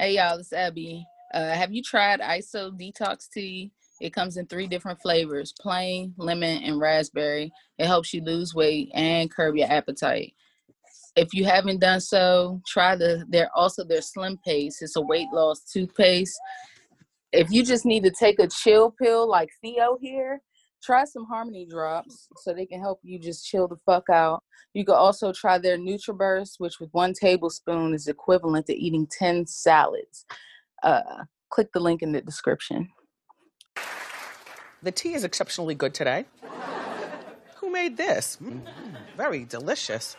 Hey y'all, it's Abby. Uh, have you tried ISO Detox Tea? It comes in three different flavors: plain, lemon, and raspberry. It helps you lose weight and curb your appetite. If you haven't done so, try the. They're also their Slim Paste. It's a weight loss toothpaste. If you just need to take a chill pill like Theo here, try some Harmony drops so they can help you just chill the fuck out. You can also try their NutriBurst, which with one tablespoon is equivalent to eating 10 salads. Uh, click the link in the description. The tea is exceptionally good today. Who made this? Mm, very delicious.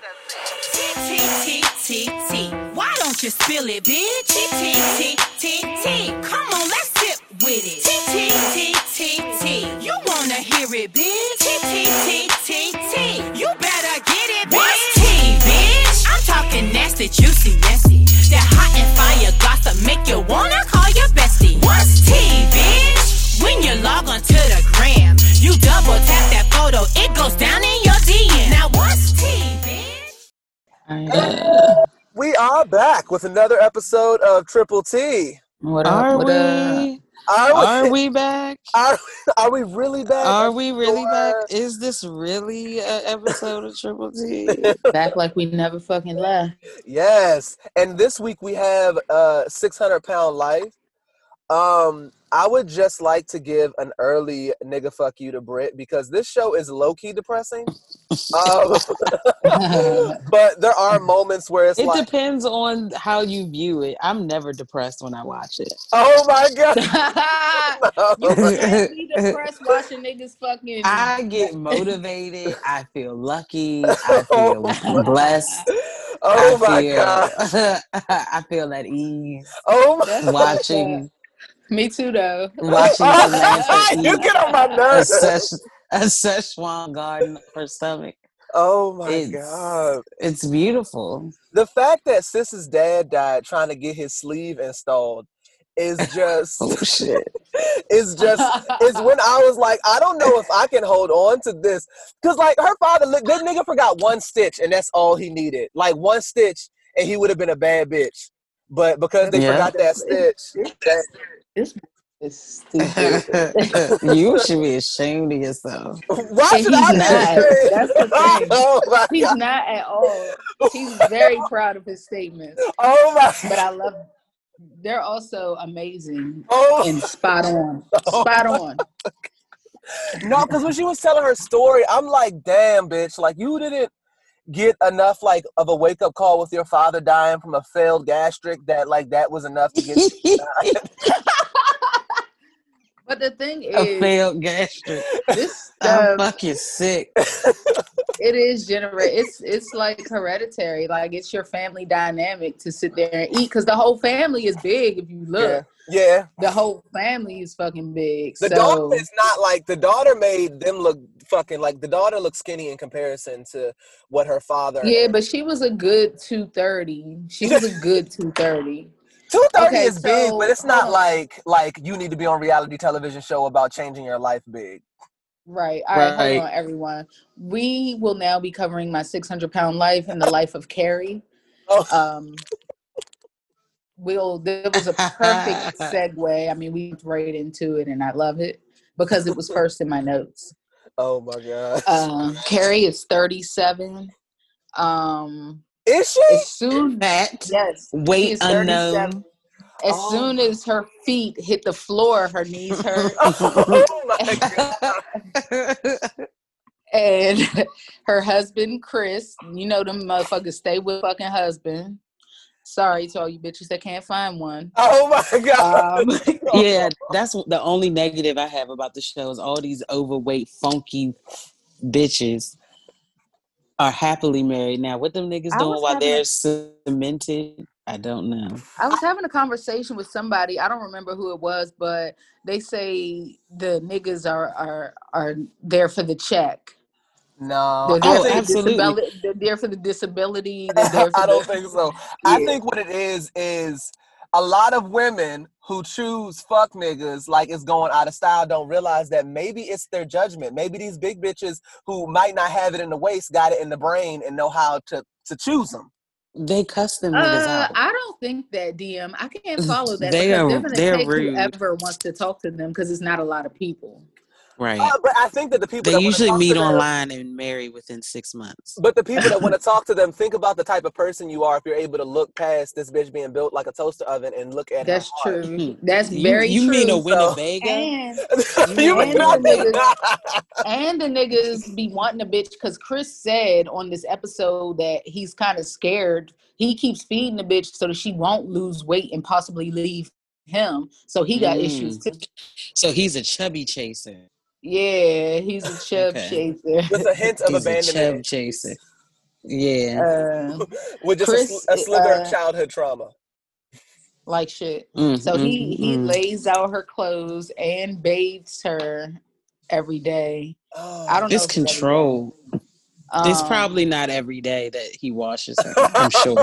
T T T T. Why don't you spill it, bitch? T T T T T. Come on, let's sip with it. T T T T T. You wanna hear it, bitch? T T T T T. You better get it, bitch. What's tea, bitch? I'm talking nasty, juicy, messy. That hot and fire gossip make you wanna call your bestie. What's tea, bitch? When you log on to the gram, you double tap that photo, it goes down in your DM. Now what's tea, bitch? We are back with another episode of Triple T. What up? Are what we? up? Are we, Are we back? Are, are we really back? Are we really back? Is this really an episode of Triple T? Back like we never fucking left. Yes. And this week we have uh 600 pound life. Um, I would just like to give an early nigga fuck you to Brit because this show is low key depressing. Um, but there are moments where it's It like, depends on how you view it. I'm never depressed when I watch it. oh my god. you can't be depressed watching niggas fucking. I get motivated. I feel lucky. I feel blessed. oh I my feel, god. I feel at ease Oh my That's watching Me too, though. watching Samantha you eat get on my a, nerves. Szechuan, a Szechuan garden for stomach. Oh my It's god. it's beautiful. The fact that Sis's dad died trying to get his sleeve installed is just Oh shit. is just is when I was like, I don't know if I can hold on to this. Cause like her father this nigga forgot one stitch and that's all he needed. Like one stitch and he would have been a bad bitch. But because they Yeah. forgot that stitch, that, This is stupid. you should be ashamed of yourself. why And should he's I not. That's the thing. oh He's god. not at all. He's very proud of his statements. Oh my But I love. They're also amazing Oh and spot on. Oh spot on. No, because when she was telling her story, I'm like, damn, bitch, like you didn't get enough like of a wake up call with your father dying from a failed gastric that like that was enough to get you But the thing is, a failed gastric. this I'm fucking sick. it is generate. It's it's like hereditary. Like it's your family dynamic to sit there and eat because the whole family is big. If you look, yeah. yeah. the whole family is fucking big. The so daughter is not like the daughter made them look fucking like the daughter looks skinny in comparison to what her father yeah, but she was a good two thirty. She was a good two thirty. 230 Okay, is big, but it's not hold like like you need to be on reality television show about changing your life big. Right. All right. Right. Hold on, everyone. We will now be covering my 600 pound life and the life of Carrie. Oh, Um, we'll, there was a perfect segue. I mean, we went right into it and I love it because it was first in my notes. oh my god. Uh, Carrie is 37. Um, is she? as soon, Fat, yes, weight unknown. As Oh. soon as her feet hit the floor, her knees hurt. oh my god. and her husband Chris, you know them motherfuckers stay with fucking husband. Sorry to all you bitches that can't find one. Oh my god. Um, yeah, that's the only negative I have about the show is all these overweight, funky bitches are happily married now. What them niggas doing while having they're cemented? I don't know. I was having a conversation with somebody. I don't remember who it was, but they say the niggas are are are there for the check. no. They're there Oh, for the absolutely. disability. They're there for the disability. For I don't the- think so. I think what it is is a lot of women who choose fuck niggas like it's going out of style don't realize that maybe it's their judgment. Maybe these big bitches who might not have it in the waist got it in the brain and know how to to choose them. They cuss them niggas Uh, out. I don't think that DM. I can't follow that They because are- they're gonna they're take rude. whoever wants to talk to them because it's not a lot of people. Right. Uh, but I think that the people they that usually meet them- online and marry within six months. But the people that want to talk to them, think about the type of person you are if you're able to look past this bitch being built like a toaster oven and look at That's her heart. true. That's You, very you true. mean a So- Winnebago? and you and mean the and the niggas be wanting a bitch because Chris said on this episode that he's kind of scared. He keeps feeding the bitch so that she won't lose weight and possibly leave him. So he got Mm. issues too. so he's a chubby chaser. Yeah, he's a chub Okay. chaser. with a hint of He's a chub chaser. Yeah. Uh, with just a, Chris, sl- a slither uh, of childhood trauma. like shit. Mm, So he mm, he mm. lays out her clothes and bathes her every day. Oh, I don't know. It's if every day. control. it's Um, probably not every day that he washes her. I'm sure.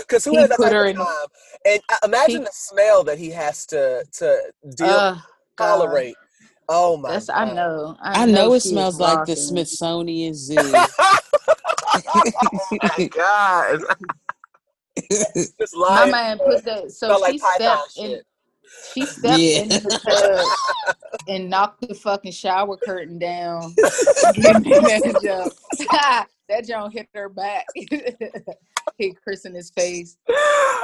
Because who he has put her in- time? And uh, imagine he- the smell that he has to to deal uh, tolerate. Oh my! That's God. I know. I, I know it she is smells like the. Smithsonian Zoo. oh my god! My lion man put that. So she like stepped in. shit. She stepped Yeah. in the tub and knocked the fucking shower curtain down. Give me that John hit her back. hit Chris in his face.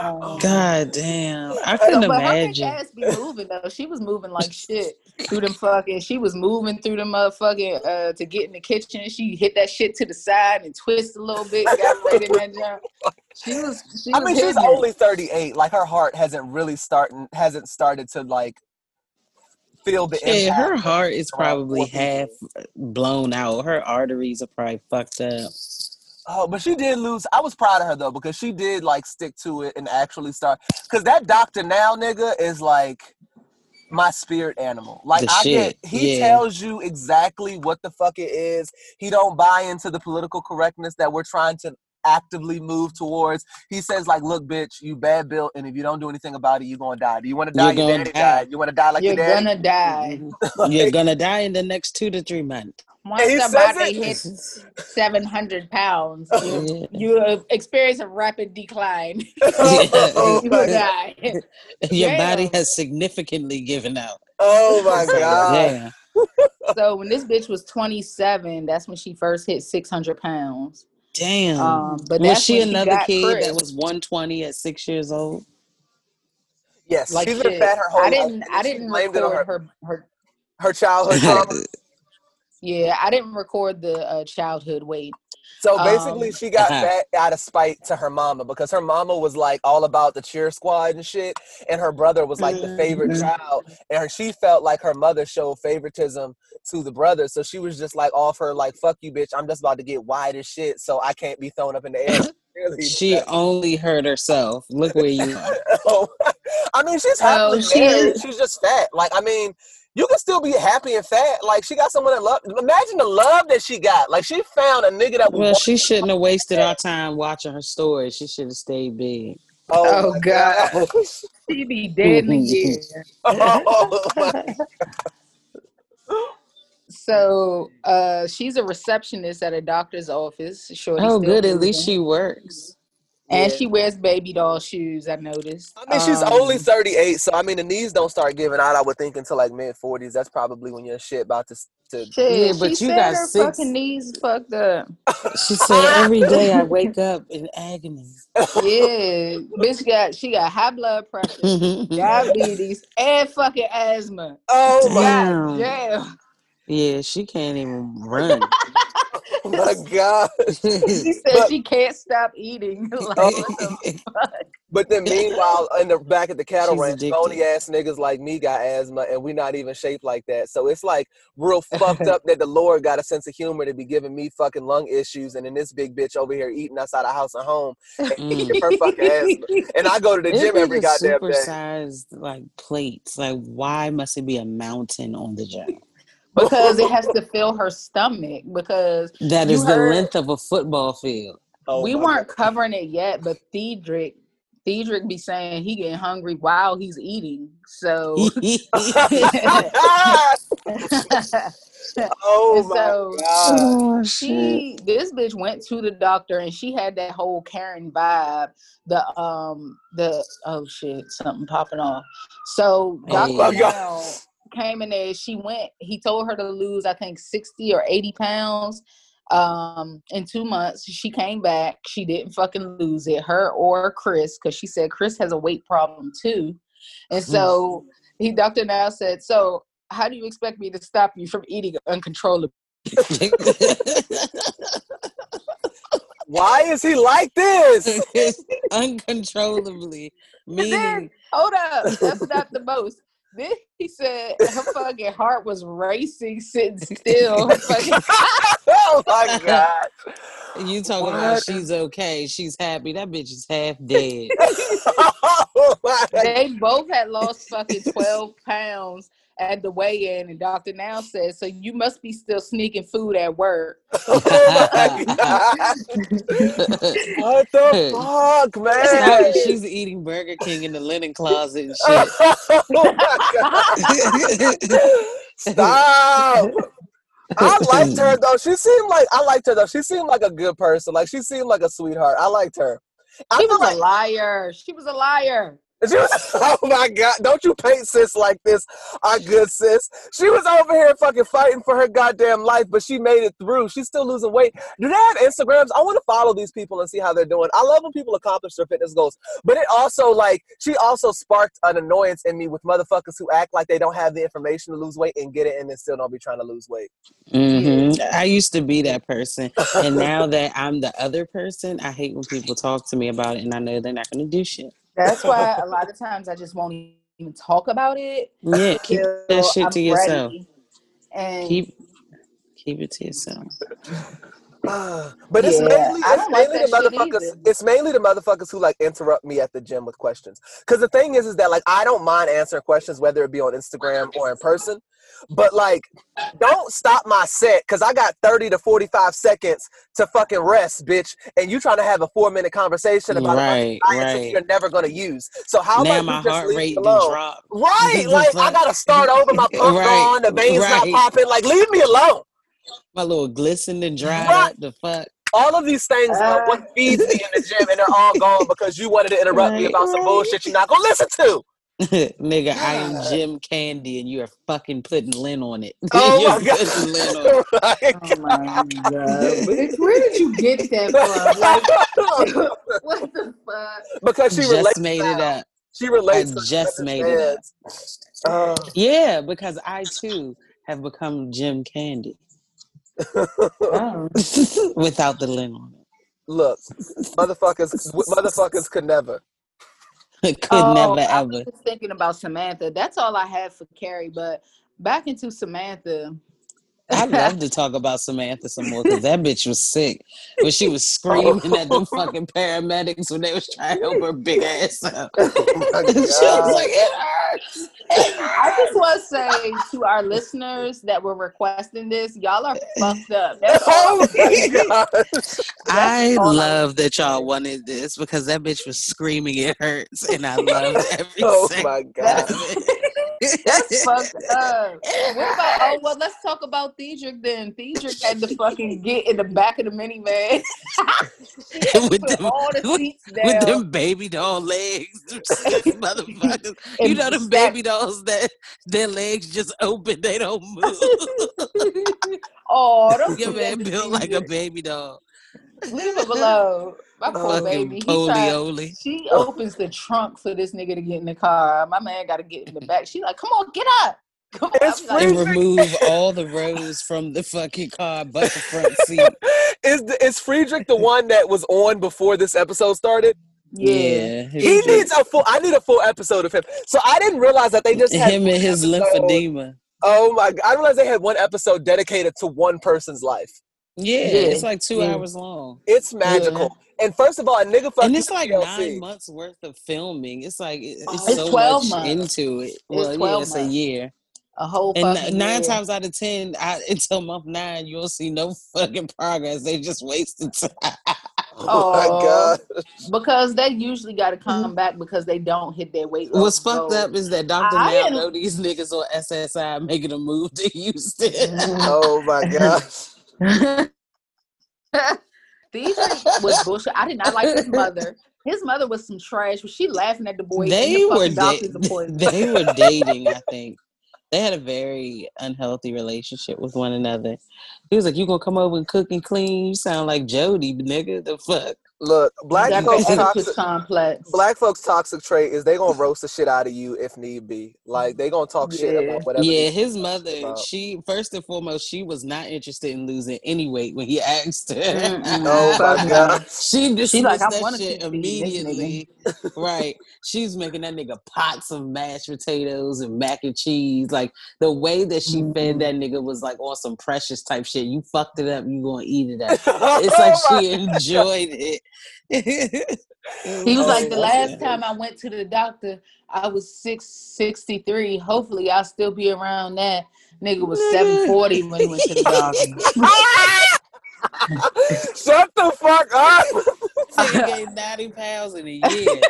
Um, God damn. I couldn't but her big imagine. ass be moving though. She was moving like shit through them fucking. She was moving through the motherfucking uh, to get in the kitchen. She hit that shit to the side and twist a little bit. Got right in that jump. She was. She I was mean, she's hitting it. only 38. Like her heart hasn't really starting hasn't started to like feel the Yeah, impact. her heart is probably half blown out. Her arteries are probably fucked up. Oh, but she did lose. I was proud of her though because she did like stick to it and actually start. Because that doctor now, nigga, is like my spirit animal. Like The I get, he yeah. tells you exactly what the fuck it is. He don't buy into the political correctness that we're trying to actively move towards. He says like, look, bitch, you bad built, and if you don't do anything about it, you're gonna die. Do you want to die? You're Your gonna daddy die. died. You want to die like You're your daddy? gonna die. You're gonna die in the next two to three months. Once he somebody says hits seven hundred pounds, you, you experience a rapid decline. oh, you will my, die. Your body has significantly given out. oh my god. Damn. so when this bitch was twenty seven, that's when she first hit six hundred pounds. Damn. Um, but was she another kid Chris. that was 120 at six years old? Yes, like she's been fat her whole I life. didn't. and I didn't blamed it on record her, her, her. her childhood. Yeah, I didn't record the uh, childhood weight. So basically, Um, she got fat out of spite to her mama because her mama was like all about the cheer squad and shit, and her brother was like the favorite Mhm. child, and her, she felt like her mother showed favoritism to the brother, so she was just like off her like "fuck you, bitch, I'm just about to get wide as shit, so I can't be thrown up in the air." Really, She only hurt herself. Look where you are. Oh, I mean, she's Well, happily she married. is- She's just fat. Like, I mean, you can still be happy and fat. Like, she got someone that love. Imagine the love that she got. Like, she found a nigga that. Well, she shouldn't have wasted our time watching her story. She should have stayed big. oh, Oh, my God. She be dead in a year. oh my So uh, she's a receptionist at a doctor's office. Shorty Oh, good. At least she works. And Yeah. she wears baby doll shoes. I noticed. I mean, she's Um, only 38, so I mean, the knees don't start giving out, I would think, until like mid 40s. That's probably when your shit about to. to Shit, Yeah, but she you said got her six- fucking knees fucked up. She said, Every day I wake up in agony. Yeah, bitch got she got high blood pressure, diabetes, and fucking asthma. oh my, God Damn. damn. Yeah, she can't even run. My God. She said But- she can't stop eating. like, the? But then meanwhile, in the back of the cattle She's ranch, addicted. bony ass niggas like me got asthma, and we not even shaped like that. So it's like real fucked up that the Lord got a sense of humor to be giving me fucking lung issues, and then this big bitch over here eating outside of house and home, and Mm. her fucking asthma. And I go to the It'd gym be every the goddamn day. supersized like plates. Like, why must it be a mountain on the gym? Because it has to fill her stomach. Because that is You is the length of a football field. Oh we weren't covering it yet, but Thiedrick, Thiedrick be saying he getting hungry while he's eating. So Oh my so- god. Oh she this bitch went to the doctor and she had that whole Karen vibe. The um the oh shit, something popping off. So Oh Dr. my God. Now came in there, she went, he told her to lose, I think 60 or 80 pounds um in two months. She came back, she didn't fucking lose it, her or Chris, because she said Chris has a weight problem too. And so he Dr. Now said, So how do you expect me to stop you from eating uncontrollably? Why is he like this? Uncontrollably. then- Meaning Hold up, that's not the most. Then he said her fucking heart was racing, sitting still. Oh my god. you talking about she's okay, she's happy. That bitch is half dead. oh my they both had lost fucking twelve pounds at the weigh-in, and Doctor Now says, "So you must be still sneaking food at work." Oh my god. What the fuck, It's not man? she's eating Burger King in the linen closet and shit. oh my god. Stop. I liked her though. She seemed like I liked her though. She seemed like a good person. Like she seemed like a sweetheart. I liked her. I She was like a liar. She was a liar. She was, oh my god! Don't you paint sis like this, our good sis? She was over here fucking fighting for her goddamn life, but she made it through. She's still losing weight. Do they have Instagrams? I want to follow these people and see how they're doing. I love when people accomplish their fitness goals, but it also like she also sparked an annoyance in me with motherfuckers who act like they don't have the information to lose weight and get it, and then still don't be trying to lose weight. Mm-hmm. I used to be that person, and now that I'm the other person, I hate when people talk to me about it, and I know they're not going to do shit. That's why a lot of times I just won't even talk about it. Yeah, keep that shit to I'm yourself. ready. And Keep keep it to yourself. but it's Yeah, mainly it's mainly the motherfuckers. either. It's mainly the motherfuckers who like interrupt me at the gym with questions. Because the thing is, is that like I don't mind answering questions whether it be on Instagram or in person. But like, don't stop my set because I got thirty to forty-five seconds to fucking rest, bitch. And you trying to have a four-minute conversation about a bunch Right, of science right. you're never gonna use. So how now about my you just heart leave rate me alone? drop. Right, The like I gotta start over. My pump Right, gone, the veins not popping. Like, leave me alone. My little glisten and dried Right. The fuck. all of these things are what feeds me in the gym, and they're all gone because you wanted to interrupt me Right, about some bullshit you're not gonna listen to. Nigga, I am God. Jim Candy, and you are fucking putting Lynn on it. Oh You're my putting Lynn on it. god! oh my god, where did you get that from? Like, what the fuck? because she just made it up. She relates. I to just the made it up. Uh, Yeah, because I too have become Jim Candy Oh. without the Lynn on it. look, motherfuckers, motherfuckers could never. Could Oh, never I ever. was just thinking about Samantha. That's all I had for Carrie. But back into Samantha. I'd love to talk about Samantha some more because that bitch was sick. When she was oh. screaming at them fucking paramedics when they was trying to help her big ass up. Oh my she was like, it hurts. It I just want to say to our listeners that were requesting this, y'all are fucked up. That's all. Oh my god! I love that y'all wanted this because that bitch was screaming it hurts and I love every Oh second my god! It. That's fucked up. What about? Oh well, let's talk about Thedrick then. Thedrick had to fucking get in the back of the minivan. With them- all the with- seats with them baby doll legs, motherfuckers. You know them baby dolls that their legs just open, they don't move. Oh, don't Your man built like a baby doll. Leave him alone. My poor Fucking baby. He tried, she opens the trunk for this nigga to get in the car. My man got to get in the back. She like, come on, get up. Come on. It's like, And remove all the rows from the fucking car but the front seat. is the, is Friedrich the one that was on before this episode started? yeah. his He drink. needs a full. I need a full episode of him. So I didn't realize that they just had him and his one episode- lymphedema. Oh my! God. I realized they had one episode dedicated to one person's life. Yeah, Yeah, it's like two yeah. hours long. It's magical. And first of all, a nigga fuck and it's like TLC. nine months worth of filming. It's like it- it's, It's so 12 much months. into it. Well, yeah, 12 it's a year. A whole And nine year. times out of ten, I, until month nine, you don't see no fucking progress. They just wasted time. Oh my oh, god. because they usually got to hmm. come back because they don't hit their weight loss What's fucked goal. up is that Dr. I Now know these niggas on SSI making a move to Houston. Oh my god. DJ was bullshit. I did not like his mother. His mother was some trash. Was she laughing at the boy they the were da- they were dating, I think. They had a very unhealthy relationship with one another. He was like, "You gonna come over and cook and clean? You sound like Jody, nigga. The fuck." Look, black Got folks toxic. Complex. Black folks toxic trait is they gonna roast the shit out of you if need be. Like they gonna talk shit about whatever. yeah, his mother. about. She first and foremost, she was not interested in losing any weight when he asked her. Oh my no. god. She dismissed She like, I that wanna shit keep feeding this immediately. right. She's making that nigga pots of mashed potatoes and mac and cheese. Like the way that she Mhm. fed that nigga was like on some precious type shit. You fucked it up, you gonna eat it up. It's Oh like my- she enjoyed it. He was Oh, like, the that's last time I went to the doctor, I was six sixty three. Hopefully, I'll still be around that. Nigga was seven forty when he went to the doctor. Shut the fuck up. Nigga gained 90 pounds in a year.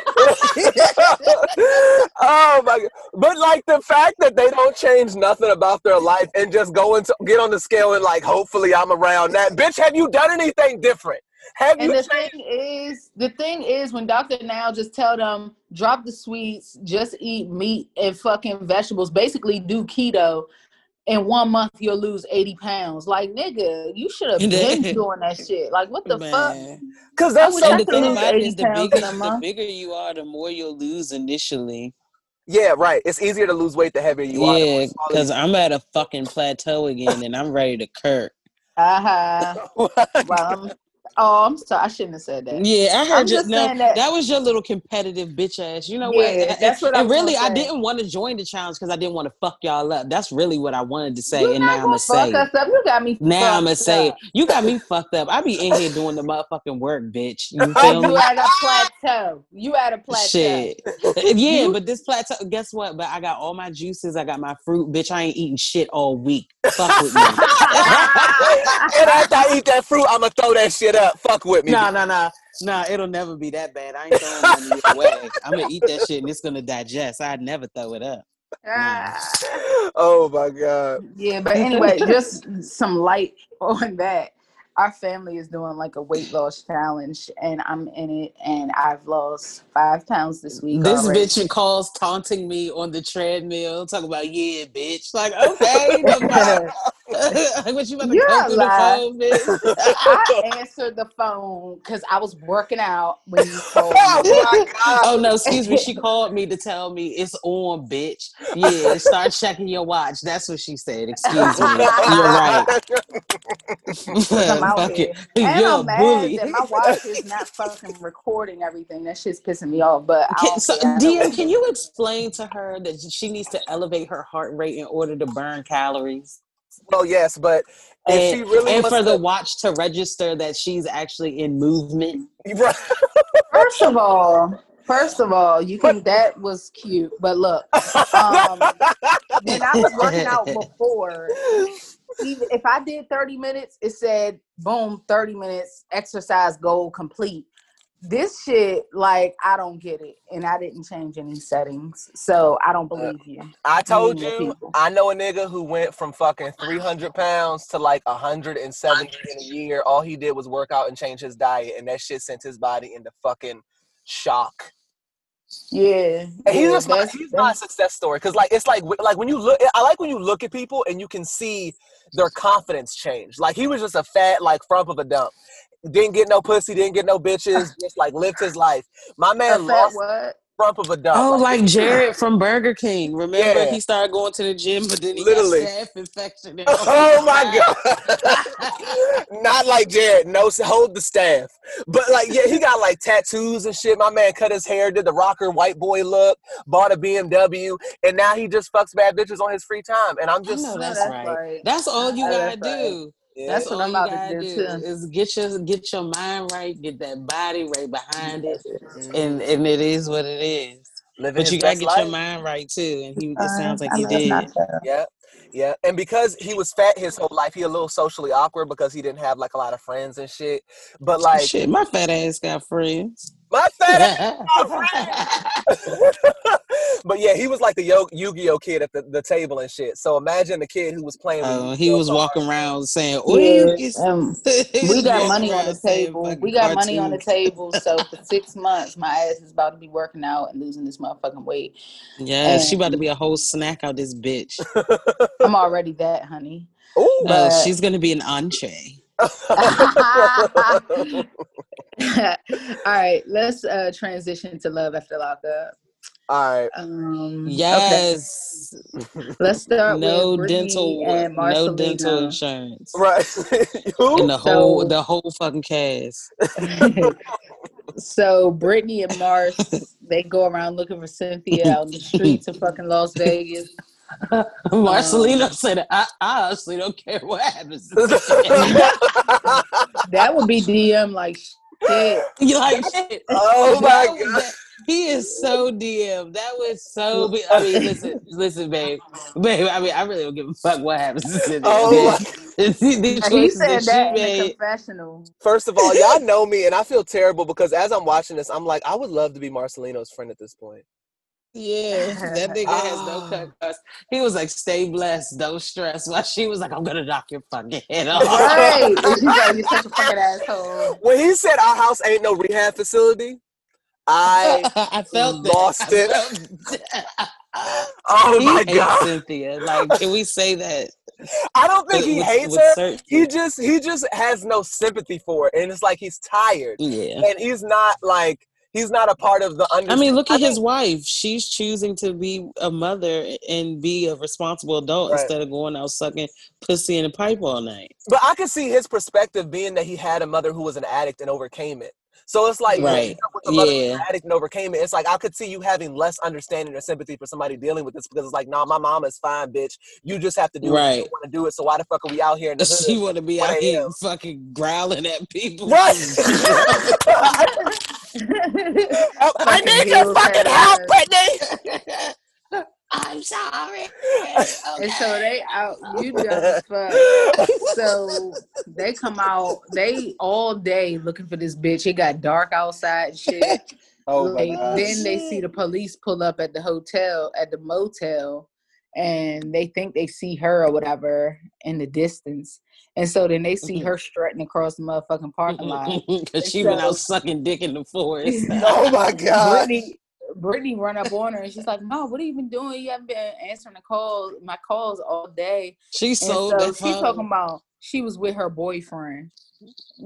oh my god! But like the fact that they don't change nothing about their life and just go into get on the scale and like, hopefully I'm around that. Bitch, have you done anything different? Have And you? the thing is, the thing is, when Doctor Now just tell them drop the sweets, just eat meat and fucking vegetables, basically do keto. In one month, you'll lose eighty pounds. Like nigga, you should have been doing that shit. Like what the fuck? Because that's so. The thing about it 80 the pounds bigger, the bigger you are, the more you'll lose initially. Yeah, right. It's easier to lose weight the heavier you are. yeah, because I'm at a fucking plateau again and I'm ready to kirk. Uh-huh. Well, I'm, oh, I'm sorry. I shouldn't have said that. Yeah, I I'm heard you. just No, that, that- was your little competitive bitch ass. You know Yeah, what? that's what I and was really, I didn't want to join the challenge because I didn't want to fuck y'all up. That's really what I wanted to say. You and not now I'm gonna gonna say. fuck us up. You got me. Now I'm gonna fucked say up. You got me fucked up. I be in here doing the motherfucking work, bitch. You Oh, feel you me? at a plateau. You at a plateau. Shit. Uh, yeah, You- but this plateau, guess what? But I got all my juices. I got my fruit. Bitch, I ain't eating shit all week. Fuck with me. and after I eat that fruit, I'ma throw that shit up. Fuck with me. Nah, nah, nah. Nah, it'll never be that bad. I ain't throwing money away. I'm gonna eat that shit and it's gonna digest. I'd never throw it up. Oh my god. yeah, but anyway, just some light on that. Our family is doing like a weight loss challenge, and I'm in it, and I've lost five pounds this week. This already. bitch calls taunting me on the treadmill, talking about yeah, bitch. Like, okay, the fuck? like what you about to You're come a through the phone, bitch? I answered the phone because I was working out when you called Oh me. my. Oh no, excuse me. She called me to tell me it's on, bitch. Yeah, start checking your watch. That's what she said. Excuse me. You're right. I'm out Fuck here. And You're I'm a mad bully. that my watch is not fucking recording everything. That shit's pissing me off. But I Can, so, care. DM, can you explain to her that she needs to elevate her heart rate in order to burn calories? Well, yes, but if And, she really and wants for the watch to register that she's actually in movement. Right. First of all, first of all, you think that was cute, but look, um, when I was working out before, even if I did 30 minutes, it said boom, 30 minutes, exercise goal complete. This shit, like, I don't get it. And I didn't change any settings. So I don't uh, believe you. I told you, people. I know a nigga who went from fucking 300 pounds to like 170 in a year. All he did was work out and change his diet, and that shit sent his body into fucking shock. Yeah. And he's yeah, just my, he's my success story because like it's like like when you look, I like when you look at people and you can see their confidence change. Like he was just a fat like frump of a dump. Didn't get no pussy, didn't get no bitches, just like lived his life. My man lost what? Frump of a dump. Oh, like Jared from Burger King. Remember, Yeah. he started going to the gym, but then he Literally. got staph infection. and Oh my god! Not like Jared. No, so hold the staff. But like, yeah, he got like tattoos and shit. My man cut his hair, did the rocker white boy look, bought a BMW, and now he just fucks bad bitches on his free time. And I'm I just, know that's, that's right. right. That's all you gotta that's right. Do. yeah. That's, That's what I'm about to do, do, too. is get your get your mind right, get that body right behind it, and and it is what it is. living But you gotta best get your mind right too. And he, it Uh, sounds like I he did. not fair. Yeah. Yeah, and because he was fat his whole life, he a little socially awkward because he didn't have like a lot of friends and shit. But like Shit, my fat ass got friends. my fat ass, but yeah, he was like the Yo- Yu-Gi-Oh kid at the, the table and shit. So imagine the kid who was playing. with Oh, he was cards. walking around saying, Yeah, "Ooh, it's- um, we got money on the table. We got money on the table. So for six months, my ass is about to be working out and losing this motherfucking weight. Yeah, she about to be a whole snack out this bitch. I'm already that, honey. Ooh. Oh, But- she's gonna be an entree. All right, let's uh transition to love after lockup. All right. Um, okay. Yes. Let's start No with dental, and no dental insurance. Right. Who? And the whole, the whole fucking cast. so Brittany and Mars, they go around looking for Cynthia out in the streets of fucking Las Vegas. Marcelino said, I, "I honestly don't care what happens." That would be DM like shit. you like shit. Oh my God. That- he is so DM. That was so. Be- I mean, listen, listen, babe, babe. I mean, I really don't give a fuck what happens to Cynthia. Oh the, the He said that that she in the confessional. First of all, y'all know me, and I feel terrible because as I'm watching this, I'm like, I would love to be Marcelino's friend at this point. Yeah, that nigga has no Ah. cut. cuss. He was like, "Stay blessed, don't stress." While she was like, "I'm gonna knock your fucking head off." Right. And she's like, you're such a fucking asshole. When he said our house ain't no rehab facility, I I felt lost I it. oh he my god, Cynthia. Like, can we say that? I don't think he with- hates with her. certainty? He just he just has no sympathy for it, and it's like he's tired, yeah. and he's not like he's not a part of the. I mean, look at I his think- wife. She's choosing to be a mother and be a responsible adult Right. instead of going out sucking pussy in a pipe all night. But I can see his perspective being that he had a mother who was an addict and overcame it. So it's like Right. growing up with a Yeah. addict and overcame it. It's like I could see you having less understanding or sympathy for somebody dealing with this because it's like, nah, my mama is fine, bitch. You just have to do it. Right. You want to do it. So why the fuck are we out here in the She want to be out here fucking growling at people. Right. I need your fucking help, Brittany. I'm sorry. And so they out, you dumb as fuck. So they come out, they all day looking for this bitch. It got dark outside and shit. Oh my Like, god. then they see the police pull up at the hotel, at the motel, and they think they see her or whatever in the distance. And so then they see mm-hmm. her strutting across the motherfucking parking lot. Because she been out sucking dick in the forest. Oh my god. Brittany, Brittany run up on her and she's like, "No, what have you been doing? You haven't been answering the calls, my calls all day." She And sold so that she talking about she was with her boyfriend.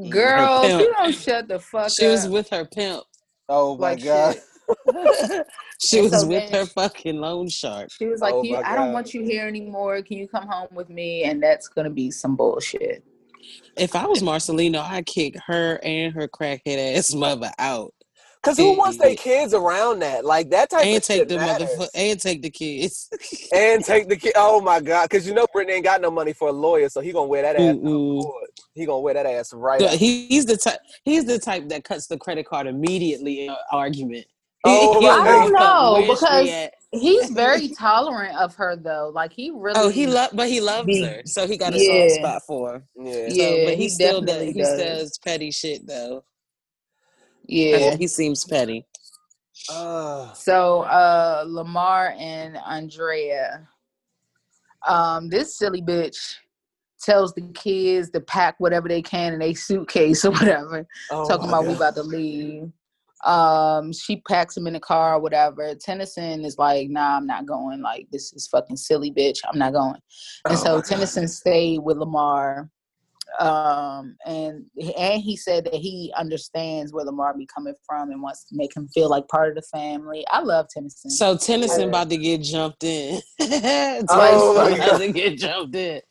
Girl, pimp. she don't shut the fuck She up. She was with her pimp. Oh my like god. she was so with her fucking loan shark. She was like, Oh you, "I don't want you here anymore. Can you come home with me?" And that's gonna be some bullshit. If I was Marcelino, I'd kick her and her crackhead ass mother out. Cause who wants their kids around that? Like that type of thing. And of take shit the matters. motherfucker and take the kids. And take the kid. Oh my god. Cause you know Brittany ain't got no money for a lawyer, so he gonna wear that ass. He gonna wear that ass right. So out. he- he's the type he's the type that cuts the credit card immediately in an argument. Oh, He'll I go, don't know, because- He's very tolerant of her though. Like he really. Oh, he love, but he loves Be- her, so he got a Yeah. soft spot for her. Yeah. So, Yeah, but he, he still does. definitely He does. does petty shit though. Yeah. he seems petty. Uh, So uh Lamar and Andrea. Um, this silly bitch tells the kids to pack whatever they can in a suitcase or whatever. oh talking about we about to leave. Um, she packs him in the car or whatever. Tennyson is like, nah, I'm not going. Like, this is fucking silly, bitch. I'm not going. And Oh so God. Tennyson stayed with Lamar. Um, and and he said that he understands where Lamar be coming from and wants to make him feel like part of the family. I love Tennyson. So Tennyson about to get jumped in. Oh Twice my about to get jumped in.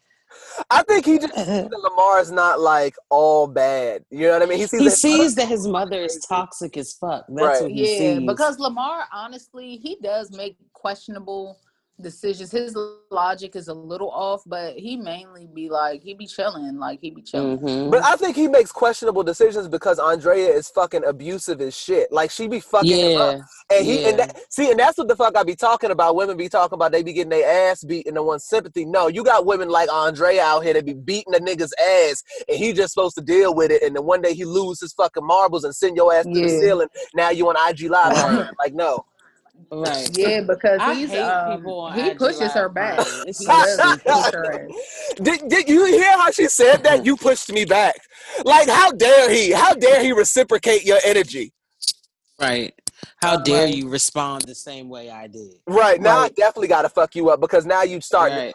I think he just sees that Lamar's not like all bad. You know what I mean? He sees, He that- sees that his mother is toxic as fuck. That's Right. what he yeah, sees. because Lamar, honestly, he does make questionable decisions. His logic is a little off, but he mainly be like he be chilling, like he be chilling. Mhm. But I think he makes questionable decisions because Andrea is fucking abusive as shit. Like she be fucking him up. And he and that, see, and that's what the fuck I be talking about. Women be talking about they be getting their ass beat and they want sympathy. No, you got women like Andrea out here that be beating the nigga's ass, and he just supposed to deal with it. And then one day he lose his fucking marbles and send your ass to the ceiling. Now you on IG live Like no, right. Yeah, because I he's um, people he IG pushes Live her back. He It's so does stupid. push her did, did you hear how she said that? You pushed me back. Like how dare he? How dare he reciprocate your energy? Right. How dare Right. you respond the same way I did? Right now, I definitely got to fuck you up because now you start Right.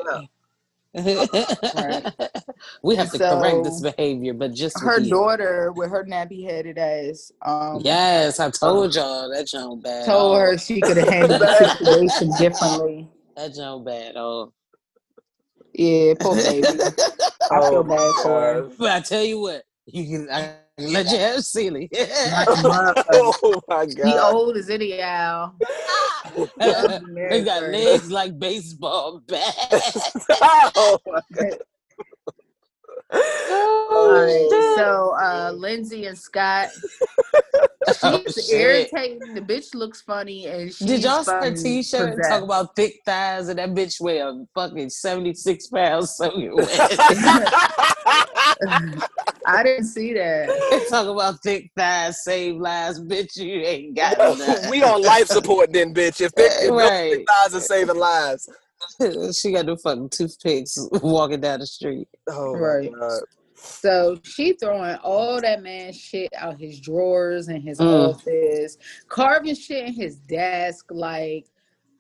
Now. we have to correct this behavior, but just Her daughter with her nappy headed ass um Yes, I told y'all that joint bad. told oh. her she could have handled the situation differently. that joint bad. Oh. Yeah, poor baby. I Oh feel bad for her. But I tell you what, you can I can let you have Sealy. Like a oh my god. He god. old as any owl. they got legs like baseball bats. oh my god. Alright, so uh Lindsey and Scott, Oh, she's shit. irritating. The bitch looks funny, and she's Did y'all see her t-shirt and talk about thick thighs and that bitch weigh a fucking 76 pounds soaking wet? I didn't see that. talk about thick thighs save lives, bitch. You ain't got none. we on life support then, bitch. If thick, if Right. thick thighs are saving lives. she got no fucking toothpicks walking down the street. Oh Right. my god. So she throwing all that man shit out his drawers and his Mm. office, carving shit in his desk. Like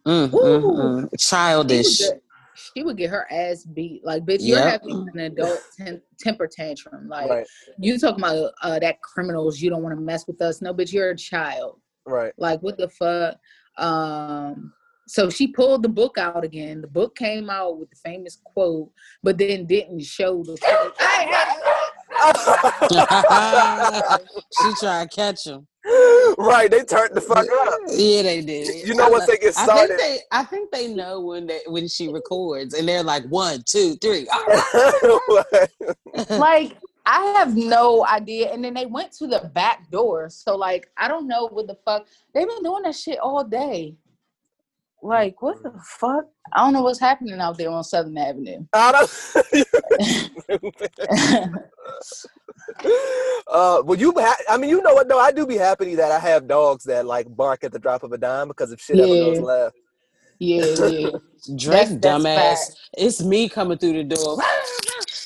Mm, mm, Woo. mm. she would, Childish. get, she would get her ass beat. Like bitch, you're Yep. having an adult tem- temper tantrum. Like Right. you talking about uh, that criminals. You don't want to mess with us. No, bitch, you're a child. Right. Like what the fuck? Um. So she pulled the book out again. The book came out with the famous quote, but then didn't show the quote. Hey, hey, she tried to catch him. right. They turned the fuck up. Yeah, they did. You know once they get started. I think they, I think they know when they when she records, and they're like one, two, three. All ah! right. like I have no idea. And then they went to the back door. So like I don't know what the fuck they've been doing that shit all day. Like what the fuck? I don't know what's happening out there on Southern Avenue. I don't- uh, well, you. Ha- I mean, you know what? No, I do be happy that I have dogs that like bark at the drop of a dime because if shit ever goes left. yeah, yeah. Drake, That's- that's dumbass. fact. It's me coming through the door.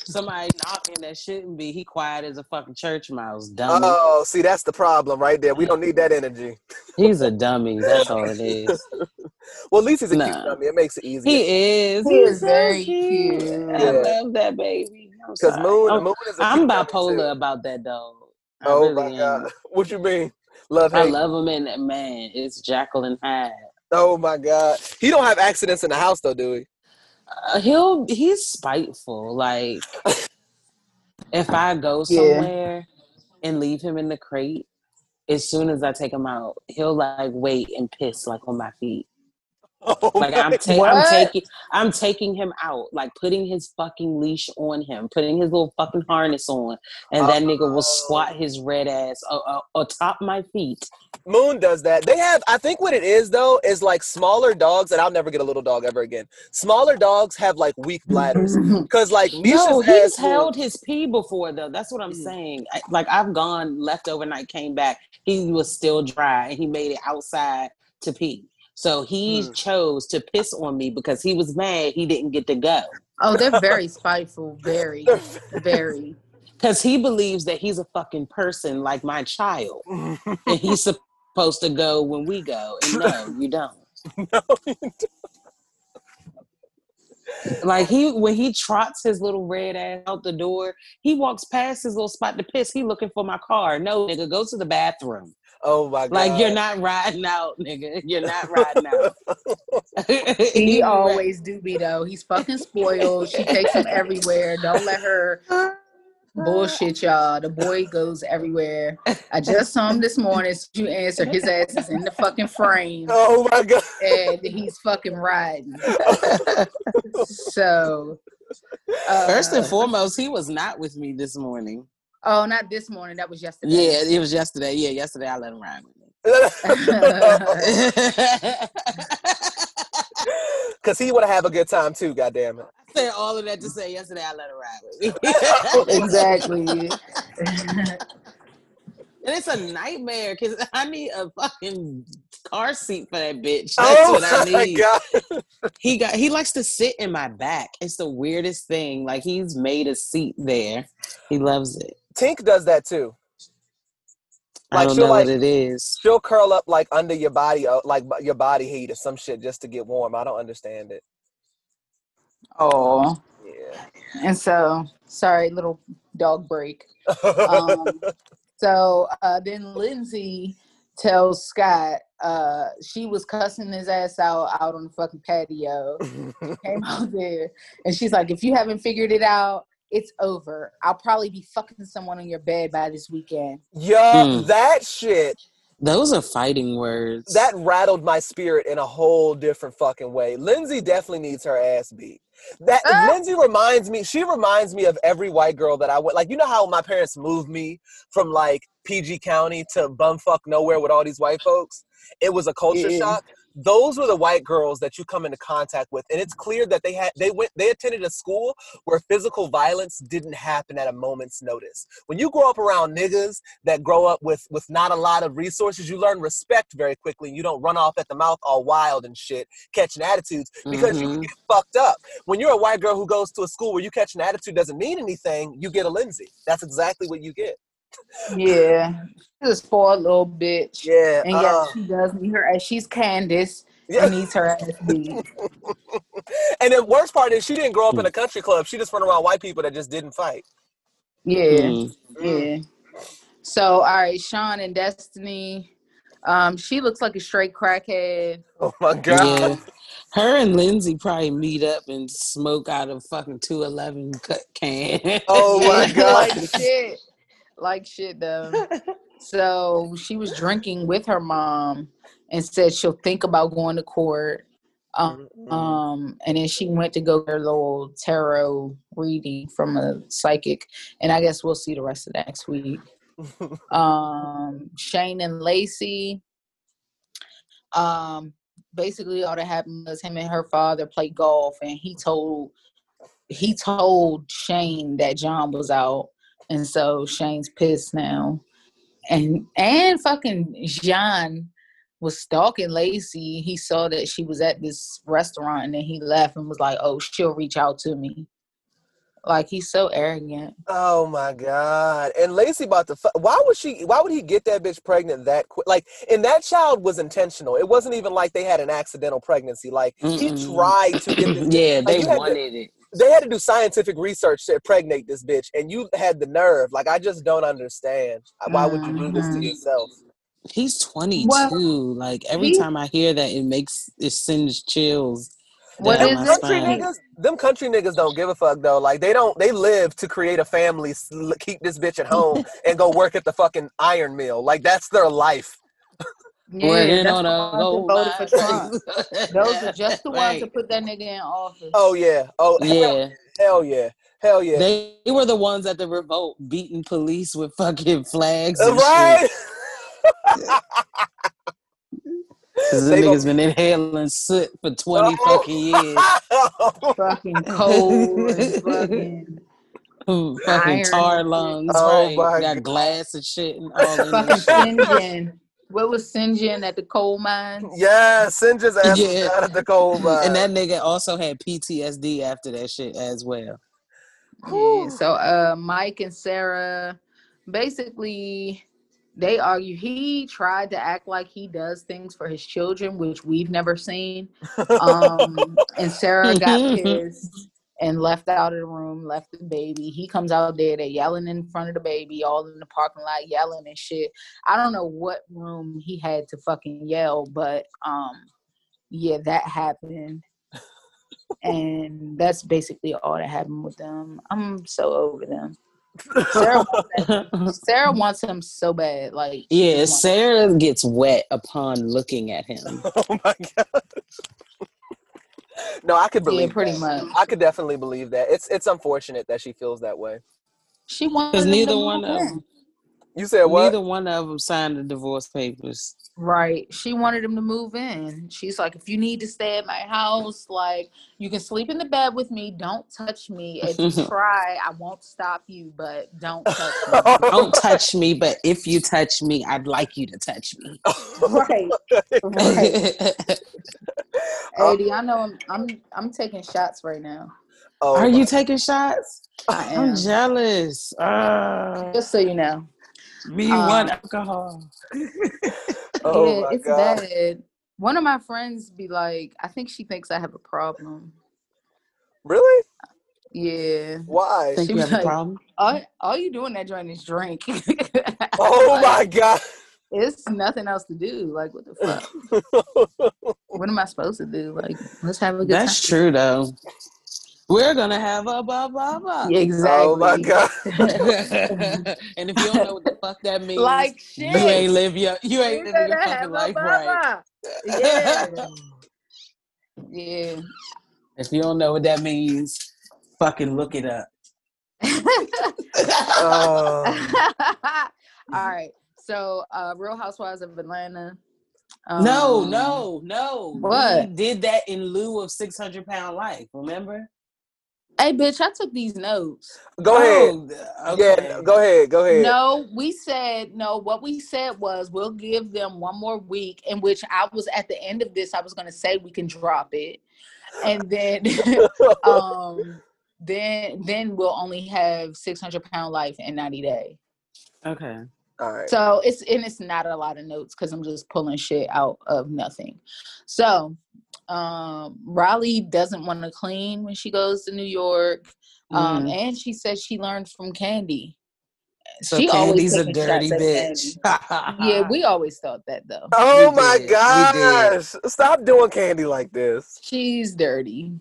Somebody knocking that shouldn't be. He quiet as a fucking church mouse. Dummy. Oh, see, that's the problem right there. We don't need that energy. He's a dummy. That's all it is. Well, at least he's a cute Nah. dummy. It makes it easier. He is. He He's is very cute. cute. I Yeah. love that baby. Because. Moon, I'm, Moon is. A I'm bipolar about that dog. I Oh really my god, what you mean? Love him. I love him and man. It's Jacqueline Hyde. Oh my god, he don't have accidents in the house though, do he? Uh, he'll he's spiteful. Like if I go Yeah. somewhere and leave him in the crate, as soon as I take him out, he'll like wait and piss like on my feet. Oh Like I'm, ta- I'm taking I'm taking him out, like putting his fucking leash on him, putting his little fucking harness on, and that nigga will squat his red ass uh, uh, atop my feet. Moon does that. They have, I think what it is though, is like smaller dogs, and I'll never get a little dog ever again. Smaller dogs have like weak bladders. Because like Misha's no, he's held his pee before though. That's what I'm Mm. saying. I- Like I've gone left overnight, came back, he was still dry, and he made it outside to pee. So he Hmm. chose to piss on me because he was mad he didn't get to go. Oh, they're very spiteful. Very, very. Because he believes that he's a fucking person like my child, and he's supposed to go when we go. And no, you don't. No, Like he when he trots his little red ass out the door, he walks past his little spot to piss. He looking for my car. No, nigga, go to the bathroom. Oh my god. Like you're not riding out, nigga. You're not riding out. He always do be though. He's fucking spoiled. She takes him everywhere. Don't let her Bullshit, y'all. The boy goes everywhere. I just saw him this morning. So you answer, his ass is in the fucking frame, Oh my god. and he's fucking riding. So, uh, First and foremost, he was not with me this morning. Oh, not this morning. That was yesterday. Yeah, it was yesterday. Yeah, yesterday I let him ride with me. Cause he wanna have a good time too, goddamn it. I said all of that to say yesterday I let him ride with me. exactly. And it's a nightmare because I need a fucking car seat for that bitch. Oh That's oh what I my need. god. He got he likes to sit in my back. It's the weirdest thing. Like he's made a seat there. He loves it. Tink does that too. I Like, don't she'll, know like- what it is. She'll curl up like under your body, uh, like your body heat or some shit just to get warm. I don't understand it. oh, Yeah. and so sorry, little dog break. Um, so uh, then Lindsey tells Scott uh, she was cussing his ass out out on the fucking patio. Came out there, and she's like, "If you haven't figured it out, it's over. I'll probably be fucking someone on your bed by this weekend." yeah, Hmm. that shit Those are fighting words. that rattled my spirit in a whole different fucking way. Lindsey definitely needs her ass beat. That Ah. Lindsey reminds me. She reminds me of every white girl that I went. Like you know how my parents moved me from like PG County to bumfuck nowhere with all these white folks. It was a culture Yeah. shock. Those were the white girls that you come into contact with, and it's clear that they had they went they attended a school where physical violence didn't happen at a moment's notice. When you grow up around niggas that grow up with with not a lot of resources, you learn respect very quickly. and You don't run off at the mouth all wild and shit, catching attitudes because you Mhm. get fucked up. When you're a white girl who goes to a school where you catch an attitude doesn't mean anything, you get a Lindsey. That's exactly what you get. Yeah, she's a spoiled little bitch. Yeah. And yes, uh, she does need her ass. She's Candace yeah. and needs her ass beat. And the worst part is she didn't grow up in a country club. She just run around white people that just didn't fight. Yeah, Mm. yeah. So, all right, Sean and Destiny. Um, she looks like a straight crackhead. Oh my god. Yeah. Her and Lindsey probably meet up and smoke out of fucking 211 cut can. Oh my God. like shit, like shit though. So she was drinking with her mom and said she'll think about going to court. Um, um, and then she went to go get her little tarot reading from a psychic, and I guess we'll see the rest of next week. Um, Shane and Lacey. Um, basically, all that happened was him and her father played golf, and he told he told Shane that John was out, and so Shane's pissed now, and and fucking John was stalking Lacey. He saw that she was at this restaurant, and then he left and was like, "Oh, she'll reach out to me." Like he's so arrogant. Oh my god! And Lacey about to. Fu- why would she? Why would he get that bitch pregnant that quick? Like, and that child was intentional. It wasn't even like they had an accidental pregnancy. Like he Mm-mm. tried to get this. yeah, Like, they had to- wanted it. They had to do scientific research to impregnate this bitch, and you had the nerve. Like, I just don't understand. Why would you do this to Mhm. yourself? He's 22. Well, like every he- time I hear that, it makes it sends chills. What down my country spine. niggas, them country niggas don't give a fuck though. Like they don't, they live to create a family, keep this bitch at home, and go work at the fucking iron mill. Like that's their life. Yeah, Working that's on a gold voted for. Trump. Those are just the ones Right. that put that nigga in office. Oh yeah, oh Yeah, hell yeah, hell yeah. they were the ones at the revolt beating police with fucking flags Uh, and right. Because the They niggas been inhaling soot for 20 Oh. fucking years. fucking coal fucking fucking tar lungs, Oh right? my Got God. glass and shit and all in fucking that shit. Sinjin. What was Sinjin at the coal mine? yeah, Sinja's ass Yeah. out of the coal mine. And that nigga also had PTSD after that shit as well. Yeah, so uh Mike and Sarah basically they argue he tried to act like he does things for his children, which we've never seen. Um and Sarah got pissed and left out of the room, left the baby. He comes out there, they're yelling in front of the baby, all in the parking lot, yelling and shit. I don't know what room he had to fucking yell, but um yeah, that happened. and that's basically all that happened with them. I'm so over them. Sarah, wants Sarah wants him so bad. Like yeah, just wants- Sarah gets wet upon looking at him. oh my god. No, I could believe yeah, pretty that. much. I could definitely believe that. It's it's unfortunate that she feels that way. She wants Because neither one of them, You said what? neither one of them signed the divorce papers. Right. She wanted him to move in. She's like, if you need to stay at my house, like you can sleep in the bed with me. Don't touch me. If you try, I won't stop you, but don't touch me. Don't touch me, but if you touch me, I'd like you to touch me. right. Right. Uh, Eddie, I know I'm I'm I'm taking shots right now. Oh Are my- you taking shots? I am. I'm jealous. Ah, Just so you know. Me Um, want alcohol. Oh yeah, my it's God. bad. One of my friends be like, I think she thinks I have a problem. Really? Yeah. Why? Think she you was have a problem? All, all you do in that joint is drink. Oh Like, my god. It's nothing else to do. Like, what the fuck? what am I supposed to do? Like, let's have a good time. That's time. true though. We're gonna have a blah blah blah. Yeah, exactly. Oh my god. and if you don't know what the fuck that means, like shit. you ain't live your you ain't We living your better fucking have a life blah, right. blah. Yeah. yeah. If you don't know what that means, fucking look it up. Oh. All right. So, uh, Real Housewives of Atlanta. no, um, no, no. What? We did that in lieu of six hundred pound life. Remember? Hey, bitch, I took these notes. Go ahead. Oh, okay. Yeah, go ahead. Go ahead. No, we said no. What we said was we'll give them one more week, in which I was at the end of this. I was going to say we can drop it, and then, um, then then we'll only have six hundred pound life in ninety day. Okay. All right. So it's and it's not a lot of notes because I'm just pulling shit out of nothing. So um Riley doesn't want to clean when she goes to New York. Um Mhm. and she says she learned from Kandi. So she always Kandi's a dirty bitch. Yeah, we always thought that though. Oh We my did. gosh. Stop doing Kandi like this. She's dirty.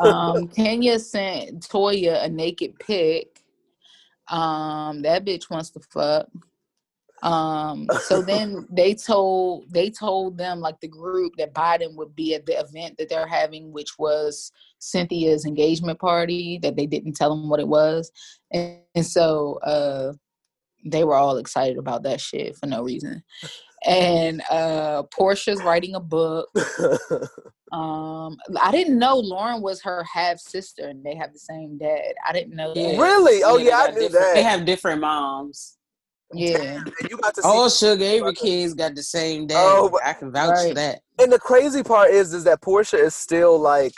Um Kenya sent Toya a naked pic. Um that bitch wants to fuck. Um so then they told they told them like the group that Biden would be at the event that they're having which was Cynthia's engagement party that they didn't tell them what it was. And, and so uh they were all excited about that shit for no reason. And uh Porsha's writing a book. Um, I didn't know Lauren was her half sister, and they have the same dad. I didn't know that. Really? Oh, they yeah, I knew that. They have different moms. Yeah, you got to see All Sugar Avery kids got the same dad. Oh, but- I can vouch for that. and the crazy part is is that Porsha is still like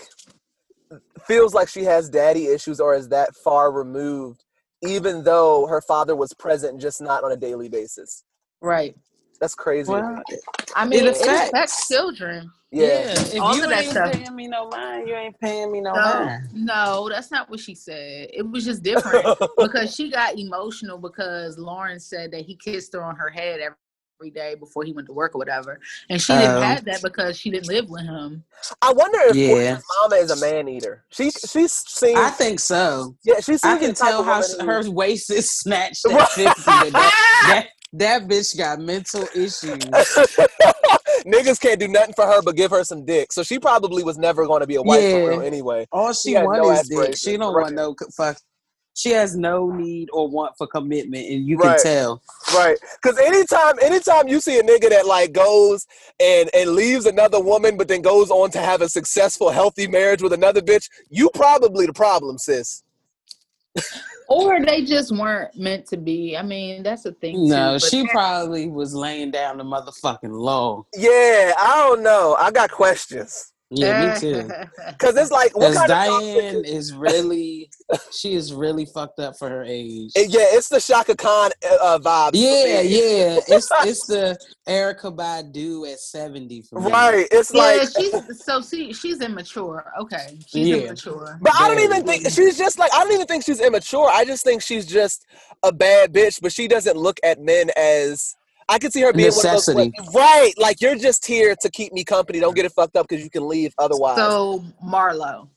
feels like she has daddy issues or is that far removed even though her father was present just not on a daily basis. right. That's crazy. Well, I mean, it affects- affects, children. Yeah. If All you of that ain't stuff. paying me no mind, you ain't paying me no, No, mind. no, that's not what she said. It was just different because she got emotional because Lauren said that he kissed her on her head every day before he went to work or whatever, and she didn't Oh. have that because she didn't live with him. I wonder if Yeah. Mama is a man eater. She she seems I think so. yeah, she seems I can tell how woman s- her waist is snatched at 50. that, that, that bitch got mental issues. Niggas can't do nothing for her but give her some dick. So she probably was never going to be a wife Yeah. for real anyway. All she She had want no is dick. She don't right. want no fuck. She has no need or want for commitment, and you Right. can tell. Right. Cause anytime anytime you see a nigga that like goes and and leaves another woman but then goes on to have a successful, healthy marriage with another bitch, you probably the problem, sis. Or they just weren't meant to be. I mean, that's a thing. No, but she probably was laying down the motherfucking law. Yeah, I don't know. I got questions. Yeah, me eh. too. Cause it's like what Because kind of Diane is really, she is really fucked up for her age. It- yeah, it's the Chaka Khan eh, uh, vibe. Yeah, yeah. It's it's the Erykah Badu at seventy for me. Right. It's yeah, like she's so see, she's immature. Okay, she's Yeah. immature. But I don't even think she's just like I don't even think she's immature. I just think she's just a bad bitch, but she doesn't look at men as I could see her being one of those right. Like you're just here to keep me company. Don't get it fucked up because you can leave otherwise. So Marlo,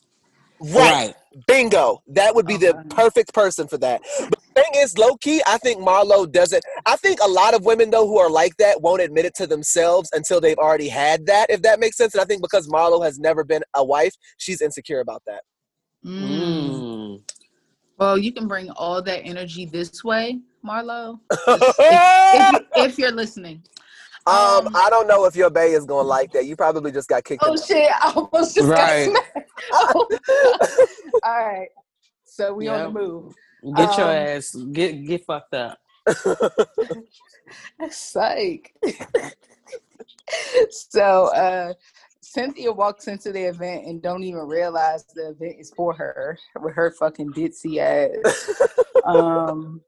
right. Right. Bingo. That would be the perfect person for that. But the thing is, low key, I think Marlo doesn't. I think a lot of women though who are like that won't admit it to themselves until they've already had that. If that makes sense. And I think because Marlo has never been a wife, she's insecure about that. Mm. Well, you can bring all that energy this way, Marlo. if, you, if you're listening. Um, Um, I don't know if your bay is gonna like that. You probably just got kicked. Oh in. shit! I almost just Right. got. Oh. all right. So we on Yep. the move. Get your Um, ass get get fucked up. Psych. so uh Cynthia walks into the event and don't even realize the event is for her with her fucking ditzy ass. um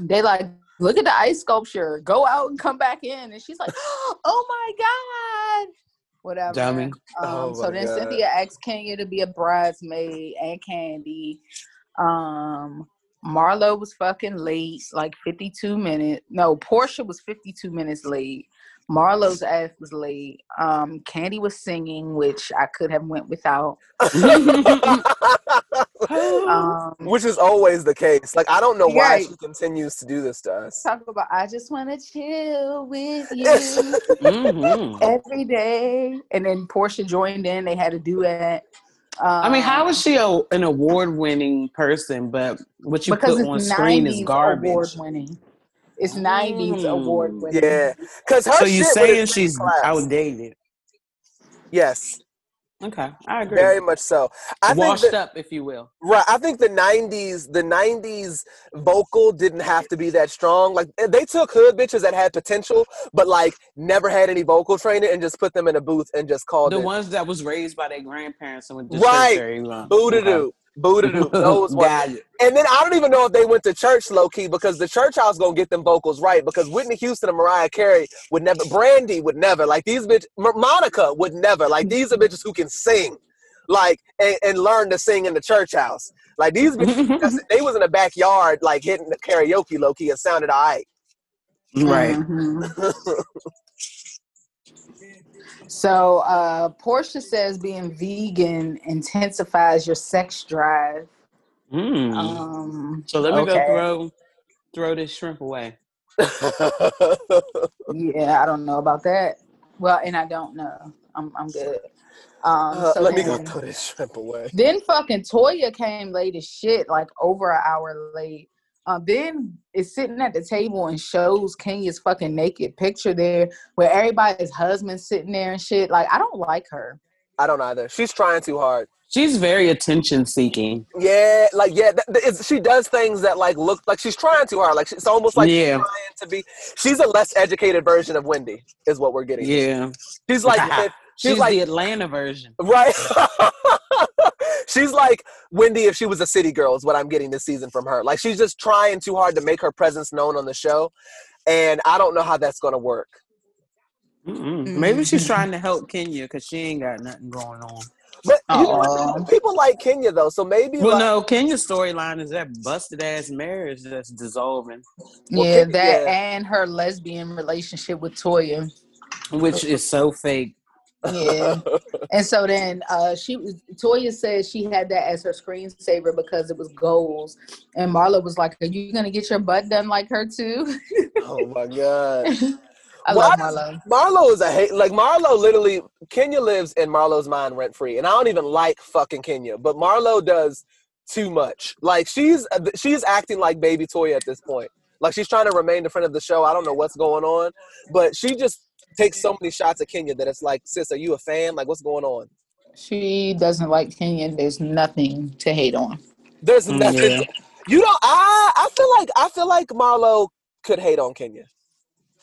they like look at the ice sculpture, go out and come back in. And she's like, Oh my god. Whatever. Dummy. Um, Oh so then God. Cynthia asks Kenya to be a bridesmaid and Kandi. Um, Marlo was fucking late, like 52 minutes. No, Porsha was 52 minutes late. Marlo's ass was late. Um, Kandi was singing, which I could have went without. Um, Which is always the case. Like I don't know why Right. she continues to do this to us. talk about I just want to chill with you Mhm. every day. And then Porsha joined in. They had a duet. Um, I mean, how is she a, an award-winning person, but what you put on screen is garbage? award winning. It's 90s Mm. award winning. Yeah, because her So you shit saying she's class. outdated? Yes, Okay, I agree. very much so. I Washed think that, up, if you will. right. I think the '90s, the '90s vocal didn't have to be that strong. Like eh, they took hood bitches that had potential, but like never had any vocal training, and just put them in a booth and just called The it ones that was raised by their grandparents and went to Right. church very long. boo doo doo, boo doo doo. Those ones. And then I don't even know if they went to church low key because the church house gonna get them vocals right because Whitney Houston and Mariah Carey would never, Brandy would never, like these bitch, M- Monica would never, like these are bitches who can sing, like and, and learn to sing in the church house. Like these bitches, they was in the backyard like hitting the karaoke low key and sounded alright. Right. Mhm. so uh Porsha says being vegan intensifies your sex drive. Mm. Um so let me okay. go throw throw this shrimp away. Yeah, I don't know about that. Well, and I don't know. I'm I'm good. Um Uh, so let me go throw this shrimp away. Then fucking Toya came late as shit, like over an hour late. Um, then is sitting at the table and shows Kenya's fucking naked picture there, where everybody's husband's sitting there and shit. Like, I don't like her. I don't either. She's trying too hard. She's very attention seeking. Yeah, like yeah, th- th- it's, she does things that like look like she's trying too hard. Like she- it's almost like Yeah. she's trying to be. She's a less educated version of Wendy, is what we're getting. Yeah. she's like she's, She's like the Atlanta version. right. she's like Wendy if she was a city girl is what I'm getting this season from her. Like she's just trying too hard to make her presence known on the show, and I don't know how that's gonna work. Mm-mm. Mm-hmm. Maybe she's trying to help Kenya because she ain't got nothing going on. But you know, people like Kenya though, so maybe Well, like, no, Kenya's storyline is that busted ass marriage that's dissolving, Well, yeah, Kenya- that yeah. and her lesbian relationship with Toya. which is so fake. Yeah. and so then uh she Toya said she had that as her screensaver because it was goals. And Marla was like, Are you gonna get your butt done like her too? oh my god. I Why love Marlo. Marlo is a hate. Like Marlo, literally, Kenya lives in Marlo's mind rent free, and I don't even like fucking Kenya, but Marlo does too much. Like she's she's acting like baby Toya at this point. Like she's trying to remain the friend of the show. I don't know what's going on, but she just takes so many shots at Kenya that it's like, sis, are you a fan? Like, what's going on? She doesn't like Kenya. There's nothing to hate on. There's Mm, nothing. yeah. You don't. I I feel like I feel like Marlo could hate on Kenya.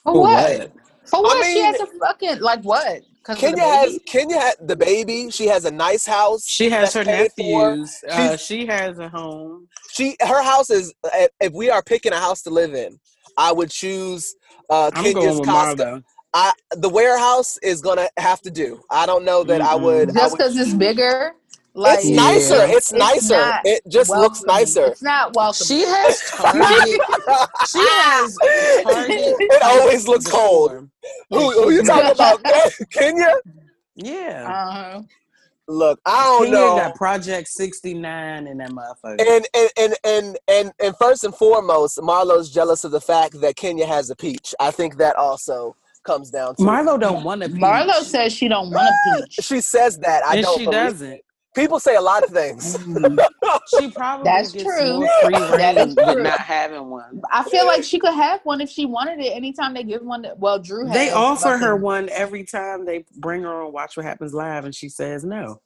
For For what? what? For what? she mean- has a fucking like what? Kenya has? Kenya had the baby. She has a nice house. She has her That's paid for. nephews. Uh, she has a home. she her house is if- if we are picking a house to live in i would choose uh I'm kenya's going with Costco. Marlo. I, the warehouse is gonna have to do i don't know that i Mm-mm. would just because it's bigger. Like it's Yeah. nicer it's, It's nicer it just looks nicer It's not welcome. She has Target. she has Target. it always looks cold decor. who, who you talking about kenya Yeah. Uh-huh. Look, I don't Kenya know. got Project 69 in that motherfucker. And and, and and and and first and foremost, Marlo's jealous of the fact that Kenya has a peach. I think that also comes down to. Marlo don't want to Marlo says she don't want a peach. She says that. I and don't she believe doesn't. it. People say a lot of things. Mm. She probably That's gets true. more free That reign with not having one. I feel like she could have one if she wanted it. Anytime they give one, to, well, Drew has. They offer her one every time they bring her on Watch What Happens Live, and she says no.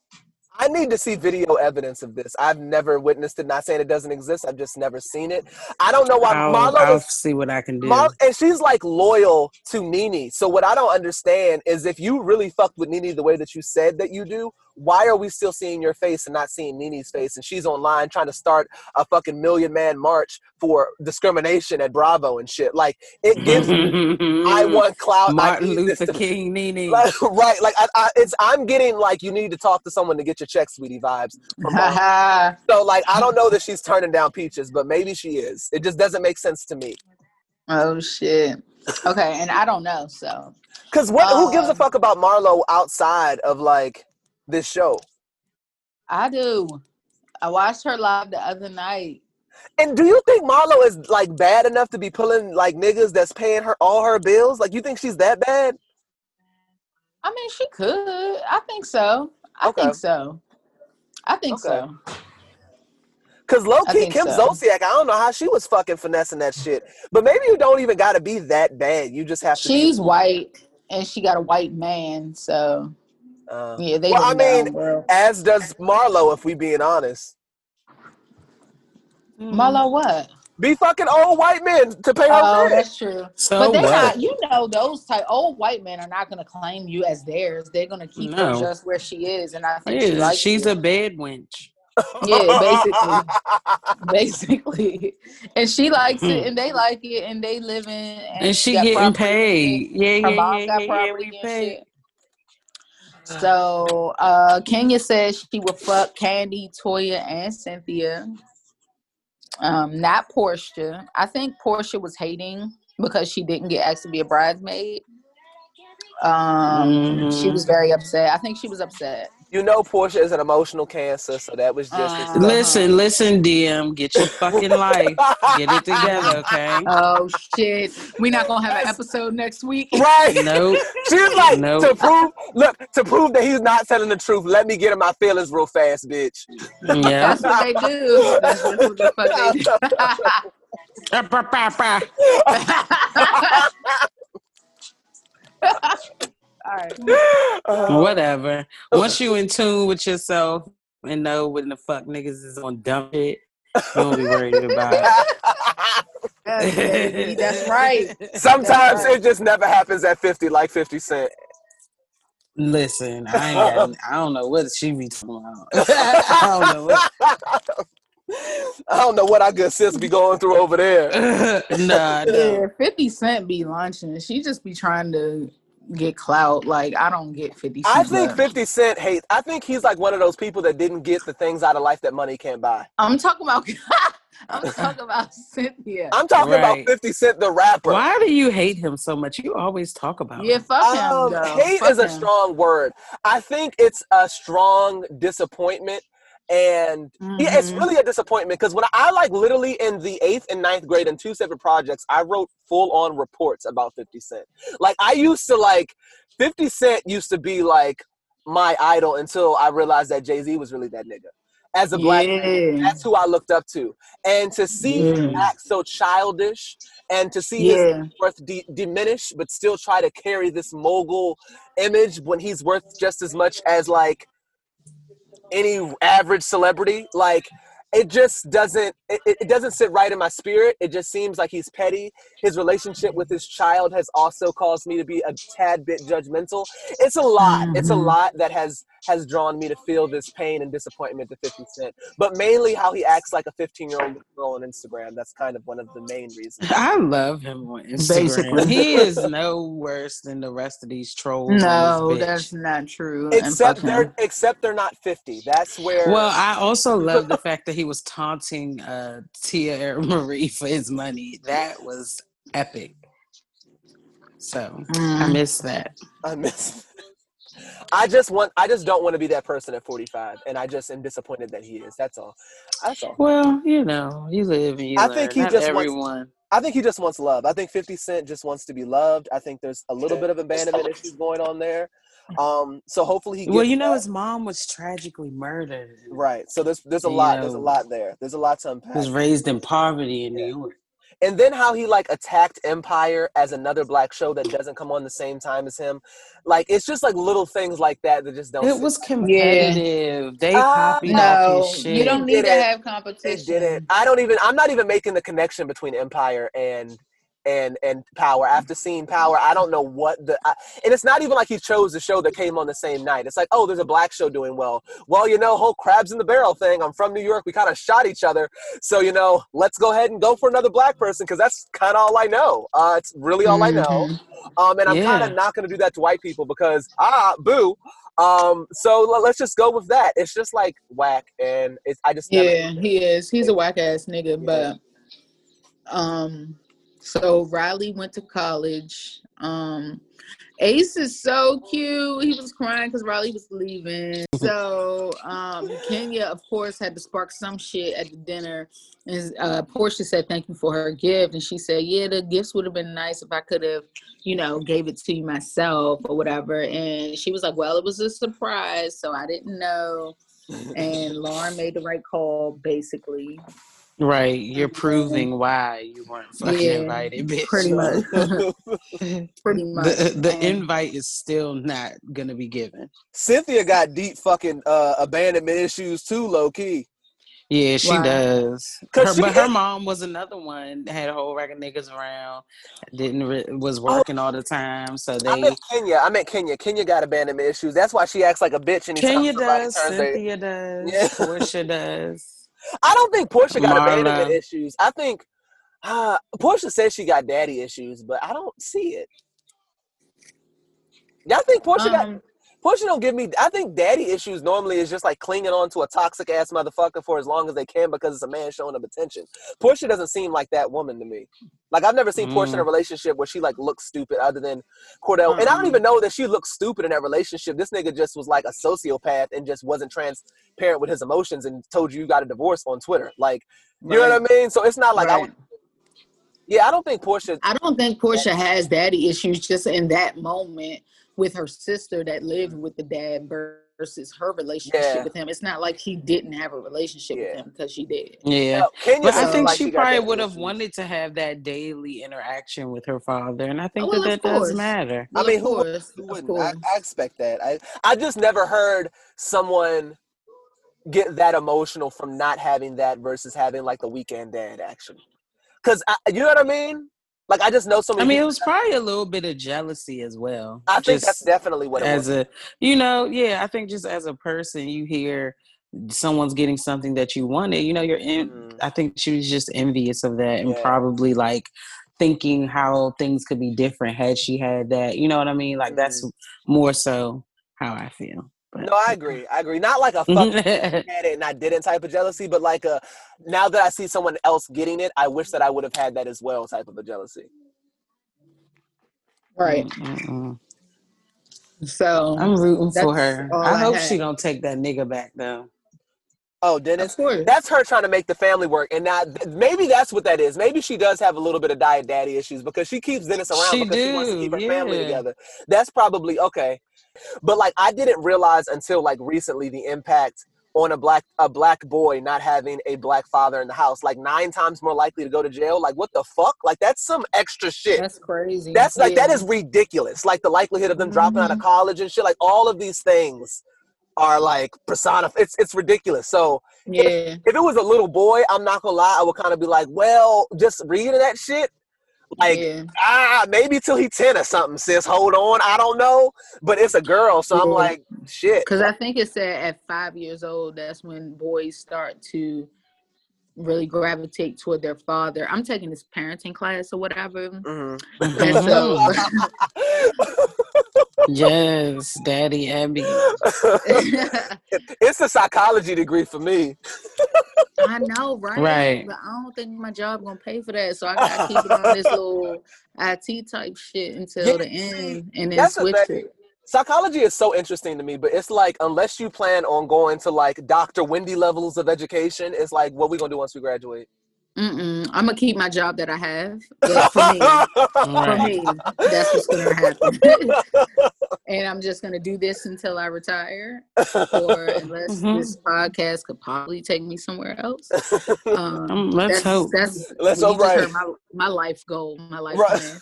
I need to see video evidence of this. I've never witnessed it. Not saying it doesn't exist. I've just never seen it. I don't know why I'll, Marlo I'll is see what I can do. Mar- and she's like loyal to Nene. So what I don't understand is if you really fucked with Nene the way that you said that you do, why are we still seeing your face and not seeing Nene's face? And she's online trying to start a fucking million man march for discrimination at Bravo and shit. Like it gives me I want clout. I Martin need Luther to- King, Nene. Like, right, like I, I, it's I'm getting like you need to talk to someone to get your check, sweetie vibes. From Marlo. Haha. so like I don't know that she's turning down peaches, but maybe she is. It just doesn't make sense to me. oh shit. Okay, and I don't know. So Cause what? who gives a Um, fuck about Marlo outside of like this show? I do. I watched her live the other night. And do you think Marlo is like bad enough to be pulling like niggas that's paying her all her bills? Like you think she's that bad? I mean, she could. I think so. I Okay. think so. I think Okay. so. Cause low key Kim so. Zolciak, I don't know how she was fucking finessing that shit. But maybe you don't even gotta be that bad. You just have to. She's be, white and she got a white man, so uh, yeah, they Well, I done down, mean, as does Marlo, if we being honest. Marlo, what? Be fucking old white men to pay her Oh, rent. that's true. So but they're what? not. You know, those type old white men are not going to claim you as theirs. They're going to keep her just where she is, and I think she Yeah, likes she's it. a bed wench. yeah, basically, basically, and she likes it, Hmm. and they like it, and they living, and, And she got getting paid. and Yeah, shit. Her yeah, mom yeah, got yeah, yeah, property we and paid. shit. So uh Kenya says she would fuck Kandi, Toya, and Cynthia. Um, not Porsha. I think Porsha was hating because she didn't get asked to be a bridesmaid. Um, she Mhm. was very upset. I think she was upset. You know Porsha is an emotional cancer, so that was just Uh. Listen, listen, DM, get your fucking life. Get it together, okay? Oh shit. We're not gonna have an episode next week. right. Nope. She's like Nope. to prove look to prove that he's not telling the truth. Let me get in my feelings real fast, bitch. Yeah. That's what they do. That's what the fuck they do. All right. Uh, Whatever. Once you in tune with yourself and know when the fuck niggas is on dump it, you don't be worried about it. baby, That's right. Sometimes right. it just never happens at fifty, like Fifty Cent. Listen, I ain't got, I don't know what she be talking about. I don't know what. I don't know what our good sis be going through over there. nah, no. Yeah, 50 Cent be launching. She just be trying to get clout. Like, I don't get 50 Cent. I think love. 50 Cent hates. I think he's like one of those people that didn't get the things out of life that money can't buy. I'm talking about I'm talking about Cynthia. I'm talking about 50 Cent, the rapper. Why do you hate him so much? You always talk about Yeah, him. fuck Um, him. Though. hate Fuck is a strong word. I think it's a strong disappointment. And yeah, it's Mhm. really a disappointment because when I, I like literally in the eighth and ninth grade in two separate projects, I wrote full on reports about 50 Cent. Like I used to like 50 Cent used to be like my idol until I realized that Jay Z was really that nigga. As a black man, that's who I looked up to. And to see him Yeah. act so childish and to see his worth de- diminish, but still try to carry this mogul image when he's worth just as much as like any average celebrity. Like it just doesn't it, it it doesn't sit right in my spirit. It just seems like he's petty. His relationship with his child has also caused me to be a tad bit judgmental. It's a lot. It's a Mhm. lot that has has drawn me to feel this pain and disappointment to 50 Cent. But mainly how he acts like a 15 year old girl on Instagram. That's kind of one of the main reasons. I love him on Instagram. Basically. he is no worse than the rest of these trolls. No, that's not true. Except they're except they're not 50. That's where Well, I also love the fact that he was taunting uh, Tia Marie for his money. That was epic. So I Mm. miss that. I miss I just want. I just don't want to be that person at 45, and I just am disappointed that he is. That's all. That's all. Well, you know, you live you I learn. think he Not just wants- everyone. I think he just wants love. I think 50 Cent just wants to be loved. I think there's a little bit of abandonment issues going on there. Um, so hopefully he. Gets Well, you know, that. his mom was tragically murdered. right. So there's there's a You lot. There's a lot there. There's a lot to unpack. Was raised in poverty in Yeah. New York. and then how he like attacked Empire as another black show that doesn't come on the same time as him. Like it's just like little things like that that just don't. It was right. competitive. They Ah, copied off No, his shit. you don't It need to didn't. have It competition. didn't. I don't even. I'm not even making the connection between Empire and and and Power. After seeing Power, I don't know what the. I, and it's not even like he chose the show that came on the same night. It's like, oh, there's a black show doing well. Well, you know, whole crabs in the barrel thing. I'm from New York. We kind of shot each other, so you know, let's go ahead and go for another black person because that's kind of all I know. Uh, it's really all I know. Mhm. Um, and I'm kind of not going to do that to white people because ah, boo. Um, so l- let's just go with that. It's just like whack, and it's I just. Yeah, he is. He's a whack ass nigga, Yeah. but um so Riley went to college. Um Ace is so cute. He was crying because Riley was leaving. So um Kenya, of course, had to spark some shit at the dinner. And uh Porsha said thank you for her gift. And she said, Yeah, the gifts would have been nice if I could have, you know, gave it to you myself or whatever. And she was like, Well, it was a surprise, so I didn't know and Lauren made the right call, basically. Right. You're proving why you weren't fucking Yeah, invited, bitch. pretty much. Pretty much. The the Um, invite is still not gonna be given. Cynthia got deep fucking uh, abandonment issues too, low key. Yeah, she Wow. does. 'Cause Her, she but her mom was another one had a whole rack of niggas around. Didn't re- was Oh. working all the time, so they. I they. meant Kenya. I meant Kenya. Kenya got abandonment issues. That's why she acts like a bitch anytime Kenya somebody does, Cynthia does, Yeah. Porsha does. I don't think Porsha got Marla. abandonment issues. I think uh, Porsha says she got daddy issues, but I don't see it. Y'all think Porsha got um, Porsha don't give me. I think daddy issues normally is just like clinging on to a toxic ass motherfucker for as long as they can because it's a man showing them attention. Porsha doesn't seem like that woman to me. Like I've never seen Porsha in a Mm. relationship where she like looks stupid other than Cordell. And I don't even know that she looks stupid in that relationship. This nigga just was like a sociopath and just wasn't transparent with his emotions and told you you got a divorce on Twitter. Like you know what I mean? So it's not like I. right. would- Yeah, I don't think Porsha. I don't think Porsha has daddy issues just in that moment with her sister that lived mm-hmm. with the dad versus her relationship Yeah. with him. It's not like she didn't have a relationship with him because she did. Yeah. No, Kenya But I think like she got probably would have wanted to have that daily interaction with her father, and I think Oh, that well, that of does course. matter. I mean, of who, would- course, who of wouldn't? I. I expect that. I I just never heard someone get that emotional from not having that versus having like the weekend dad action. Cause I, you know what I mean? Like I just know so many. I mean, it was probably a little bit of jealousy as well. I think that's definitely what it as was. a, you know, yeah, I think just as a person, you hear someone's getting something that you wanted. You know, you're in. Mhm. I think she was just envious of that and Yeah. probably like thinking how things could be different had she had that. You know what I mean? Like that's more so how I feel. But, No, I agree. I agree. Not like a fuck had it and I didn't type of jealousy, but like a now that I see someone else getting it, I wish that I would have had that as well type of a jealousy. Right. Mm-mm. So I'm rooting for her. I I hope had. she don't take that nigga back though. Oh, Dennis. That's her trying to make the family work, and now maybe that's what that is. Maybe she does have a little bit of diet daddy issues because she keeps Dennis around She because she wants to keep her family together. That's probably okay, but like I didn't realize until like recently the impact on a black a black boy not having a black father in the house. Like nine times more likely to go to jail. Like what the fuck? Like that's some extra shit. That's crazy. That's like that Yeah. is ridiculous. Like the likelihood of them dropping out of Mhm. college and shit. Like all of these things are like persona. It's it's ridiculous. So Yeah. if it was a little boy, I'm not gonna lie, I would kind of be like, well, just reading that shit, like yeah. ah, maybe till he ten or something, sis. Hold on, I don't know, but it's a girl, so I'm like, shit. Because I think it said at five years old, that's when boys start to really gravitate toward their father. I'm taking this parenting class or whatever. Mhm. And so, yes, Daddy Abby. it's a psychology degree for me. I know, right? Right. But I don't think my job gonna pay for that, so I gotta keep it on this little IT type shit until Yeah, the end, and then that's switch it. Psychology is so interesting to me, but it's like unless you plan on going to like Dr. Wendy levels of education, it's like what we gonna do once we graduate. Mm-mm. I'm gonna keep my job that I have. But for me, for Right. me, that's what's gonna happen. and I'm just gonna do this until I retire, or unless Mhm. this podcast could probably take me somewhere else. Um, Um, let's that's, hope. That's Let's hope right. My, my life goal, my life Right.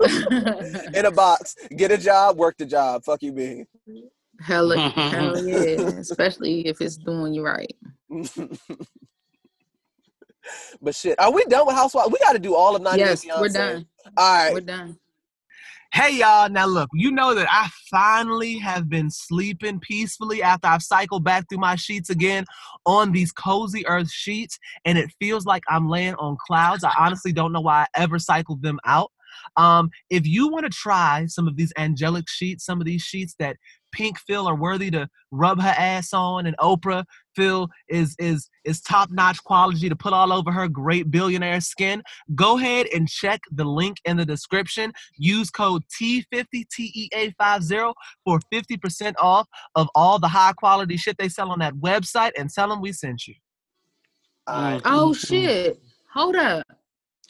plan. In a box, get a job, work the job. Fuck you, being. hell, hell yeah, especially if it's doing you right. But shit, are we done with Housewives? We got to do all of 90 Day Yes, we're done. All right. We're done. Hey y'all, now look, you know that I finally have been sleeping peacefully after I've cycled back through my sheets again on these cozy earth sheets, and it feels like I'm laying on clouds. I honestly don't know why I ever cycled them out. Um, if you want to try some of these angelic sheets, some of these sheets that Pink feel are worthy to rub her ass on, and Oprah feel is is is top notch quality to put all over her great billionaire skin, go ahead and check the link in the description. Use code T50 TEA50 for 50% off of all the high quality shit they sell on that website, and tell them we sent you. All right. Oh shit! Hold up.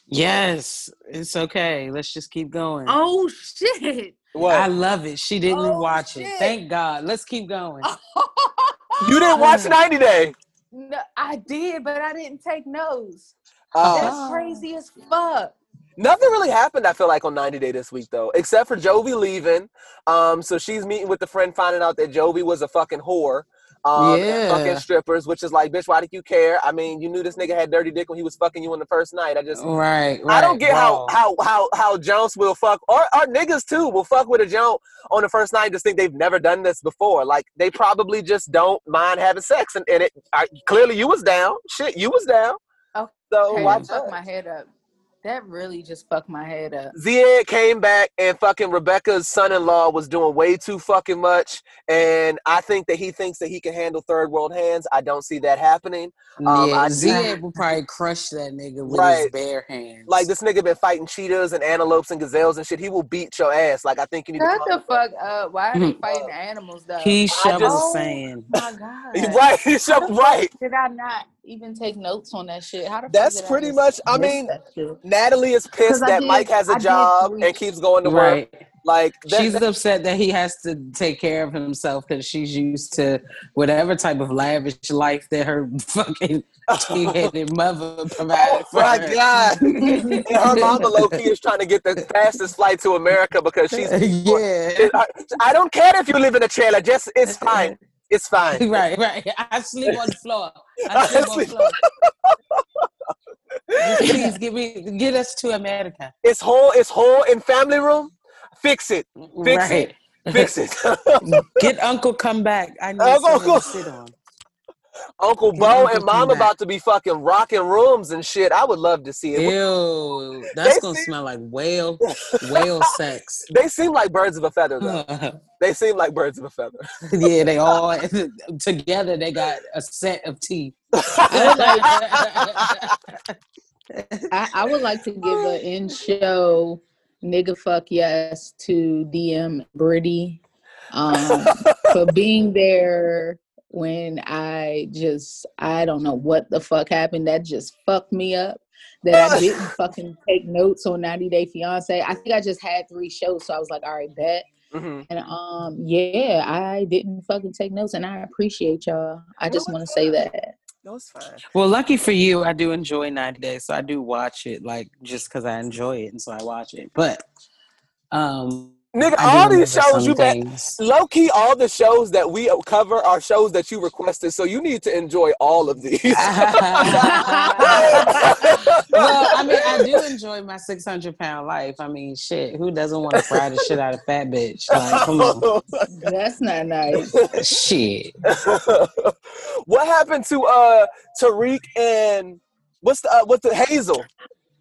Yes, it's okay. Let's just keep going. Oh shit! What? I love it. She didn't Oh, watch it. Thank God. Let's keep going. you didn't watch 90 Day. No, I did, but I didn't take notes. Oh. That's crazy as fuck. Nothing really happened, I feel like, on 90 Day this week, though, except for Jovi leaving. Um, so she's meeting with the friend, finding out that Jovi was a fucking whore. Um, Yeah. fucking strippers, which is like, bitch, why did you care? I mean, you knew this nigga had dirty dick when he was fucking you on the first night. I just, Right, right. I don't get how, how how how Jones will fuck or, or niggas too will fuck with a Jones on the first night just think they've never done this before. Like they probably just don't mind having sex and, and it I, clearly you was down. Shit, you was down. Oh, So Hey, why that fucked my head up. That really just fucked my head up. Zied came back and fucking Rebecca's son-in-law was doing way too fucking much, and I think that he thinks that he can handle third world hands. I don't see that happening. Um, yeah, I- Zied will probably crush that nigga with his bare hands. Like this nigga been fighting cheetahs and antelopes and gazelles and shit. He will beat your ass. Like I think you need to. Shut the fuck up. Why are they fighting animals though? He's I shovel just- sand. my god. Right, he's How the fuck right. Did I not even take notes on that shit? How the fuck That's did I pretty much- I mean. Natalie is pissed that did- Mike has I a did job read- and keeps going to work. Like that, she's that- upset that he has to take care of himself because she's used to whatever type of lavish life that her fucking two-headed mother provided oh for my her. god. and her mama low key is trying to get the fastest flight to America because she's yeah. I, I don't care if you live in a trailer. Just it's fine. It's fine. Right, right. I sleep on the floor. I I sleep on the floor. Please give me get us to America. It's whole. It's whole in family room. Fix it. Fix right. Fix it. Get Uncle come back. I need Uncle- something to sit on. Uncle Bo and Mom back. about to be fucking rocking rooms and shit. I would love to see it. Ew, that's They gonna seem- smell like whale, whale sex. They seem like birds of a feather, though. they seem like birds of a feather. Yeah, they all together. They got a set of teeth. I, I would like to give an in show nigga fuck yes to DM Britty um, for being there when I just I don't know what the fuck happened. That just fucked me up. That I didn't fucking take notes on 90 Day Fiance. I think I just had three shows, so I was like, all right, bet. Mhm. And um, yeah, I didn't fucking take notes, and I appreciate y'all. I just want to say fine. that. No, it's fine. well, lucky for you, I do enjoy 90 Days, so I do watch it like just because I enjoy it, and so I watch it. But um, Nigga, I all these shows you bet. Low key, all the shows that we cover are shows that you requested, so you need to enjoy all of these. well, I mean, I do enjoy my 600 pound life. I mean, shit, who doesn't want to fry the shit out of fat bitch? Like, come on. That's not nice. Shit. what happened to uh Tarik and what's the uh, what's the Hazel?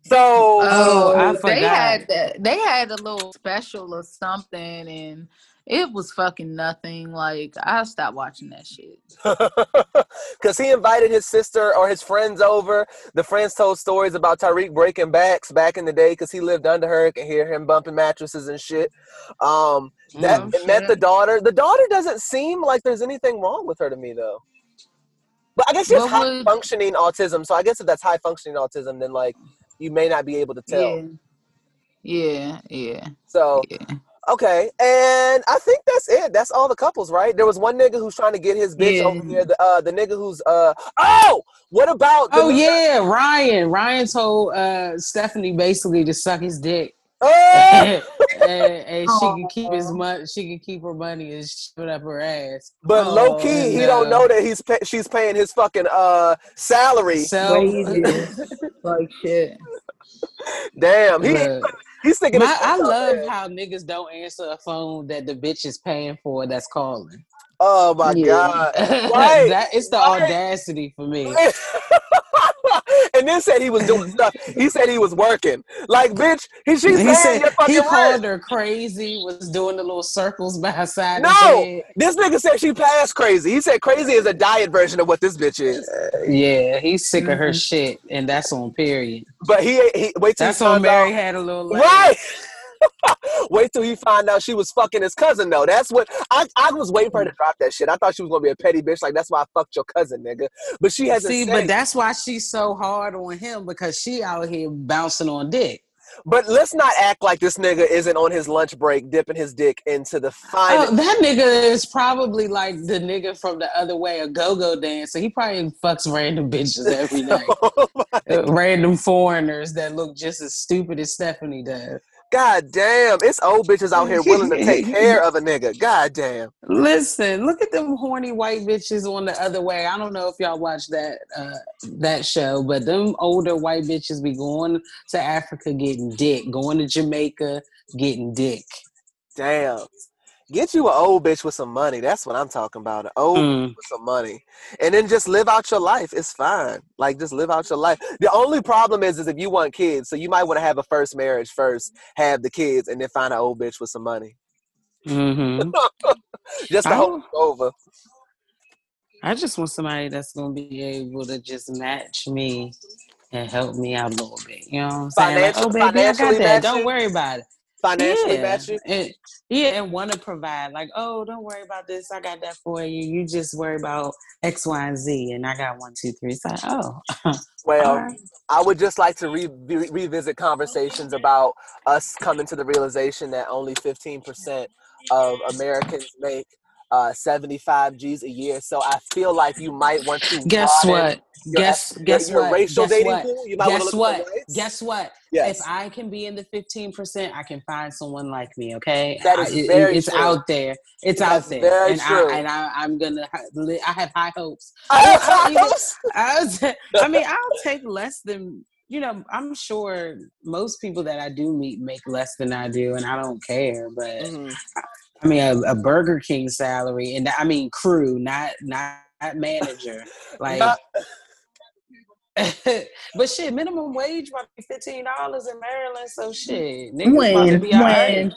So Oh, I they had that. They had a little special or something, and It was fucking nothing. Like I stopped watching that shit. Because he invited his sister or his friends over. The friends told stories about Tarik breaking backs back in the day because he lived under her. Could hear him bumping mattresses and shit. Um, that Oh, it met the daughter. The daughter doesn't seem like there's anything wrong with her to me though. But I guess she has high would- functioning autism. So I guess if that's high functioning autism, then like you may not be able to tell. Yeah. Yeah, yeah, So yeah. Okay, and I think that's it. That's all the couples, right? There was one nigga who's trying to get his bitch over here. The uh, the nigga who's uh oh, what about? The Oh new- yeah, Ryan. Ryan told uh, Stephanie basically to suck his dick, Oh! and, and she can keep as much. She can keep her money and shove it up her ass. But Oh, low key, he don't know that he's pay- she's paying his fucking uh salary. So like shit. Damn, he he's thinking. my, I love there. how niggas don't answer a phone that the bitch is paying for that's calling. Oh my Yeah. god! Right, that it's the right. audacity for me. and then said he was doing stuff. He said he was working. Like, bitch, he she's paying he said he rent. called her crazy, was doing the little circles by her side. No, this nigga said she passed crazy. He said crazy is a diet version of what this bitch is. Yeah, he's sick of her shit, and that's on period. But he he wait till That's on Mary out. had a little laugh. Right. wait till he find out she was fucking his cousin though. That's what I, I was waiting for her to drop that shit. I thought she was gonna be a petty bitch. Like that's why I fucked your cousin, nigga. But she hasn't See, but it. that's why she's so hard on him because she out here bouncing on dick. But let's not act like this nigga isn't on his lunch break dipping his dick into the Oh, that nigga is probably like the nigga from the other way, a go-go dancer. So he probably fucks random bitches every night. Uh, random foreigners that look just as stupid as Stephanie does. God damn, it's old bitches out here willing to take care of a nigga. God damn. Listen, look at them horny white bitches on the other way. I don't know if y'all watch that uh, that show, but them older white bitches be going to Africa getting dick, going to Jamaica getting dick. Damn. Get you an old bitch with some money. That's what I'm talking about. An old Mm. with some money. And then just live out your life. It's fine. Like just live out your life. The only problem is is if you want kids. So you might want to have a first marriage first, have the kids, and then find an old bitch with some money. hmm Just to hold over. I just want somebody that's gonna be able to just match me and help me out a little bit. You know what I'm saying? Like, oh baby, I got that. match Don't worry about it. Financially yeah. you. And, yeah, and want to provide. Like, oh, don't worry about this. I got that for you. You just worry about X, Y, and Z, and I got one, two, three. It's like, oh, Well, right. I would just like to re- re- revisit conversations about us coming to the realization that only 15% of Americans make uh, 75 G's a year. So I feel like you might want to guess what? Guess your- guess your what? racial guess dating what? pool. You might want to Guess look what? Guess what? Yes. If I can be in the fifteen percent, I can find someone like me. Okay, That is I- it- it's true. out there. It's That's out there, very and true. I and I, I'm gonna. li- I have high hopes. I I even- was- I, was, I mean, I'll take less than you know. I'm sure most people that I do meet make less than I do, and I don't care. But Mhm. I mean, a, a Burger King salary, and I mean crew, not not manager. Like, Not- but shit, minimum wage might be fifteen dollars in Maryland. So shit, niggas about to When be all right.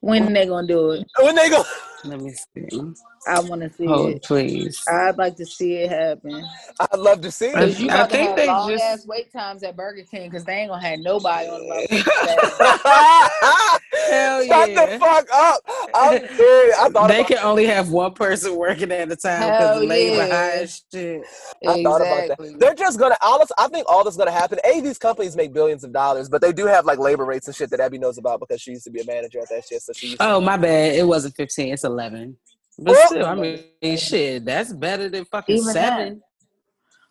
when when they gonna do it? when they go, Let me see. I want to see Hold, it. please. I'd like to see it happen. I'd love to see it. You I think have they long just- ass wait times at Burger King because they ain't gonna have nobody on the motherfucking Hell Shut yeah. the fuck up. I'm dead. I thought They about can only have one person working at a time because Hell the labor yeah. high as shit. I thought about that. They're just gonna. Honest, I think all that's gonna happen. A, these companies make billions of dollars, but they do have like labor rates and shit that Abby knows about because she used to be a manager at that shit. So she. Used to, Oh my bad. It wasn't fifteen. It's eleven. But Well- still, I mean, shit, that's better than fucking Even seven.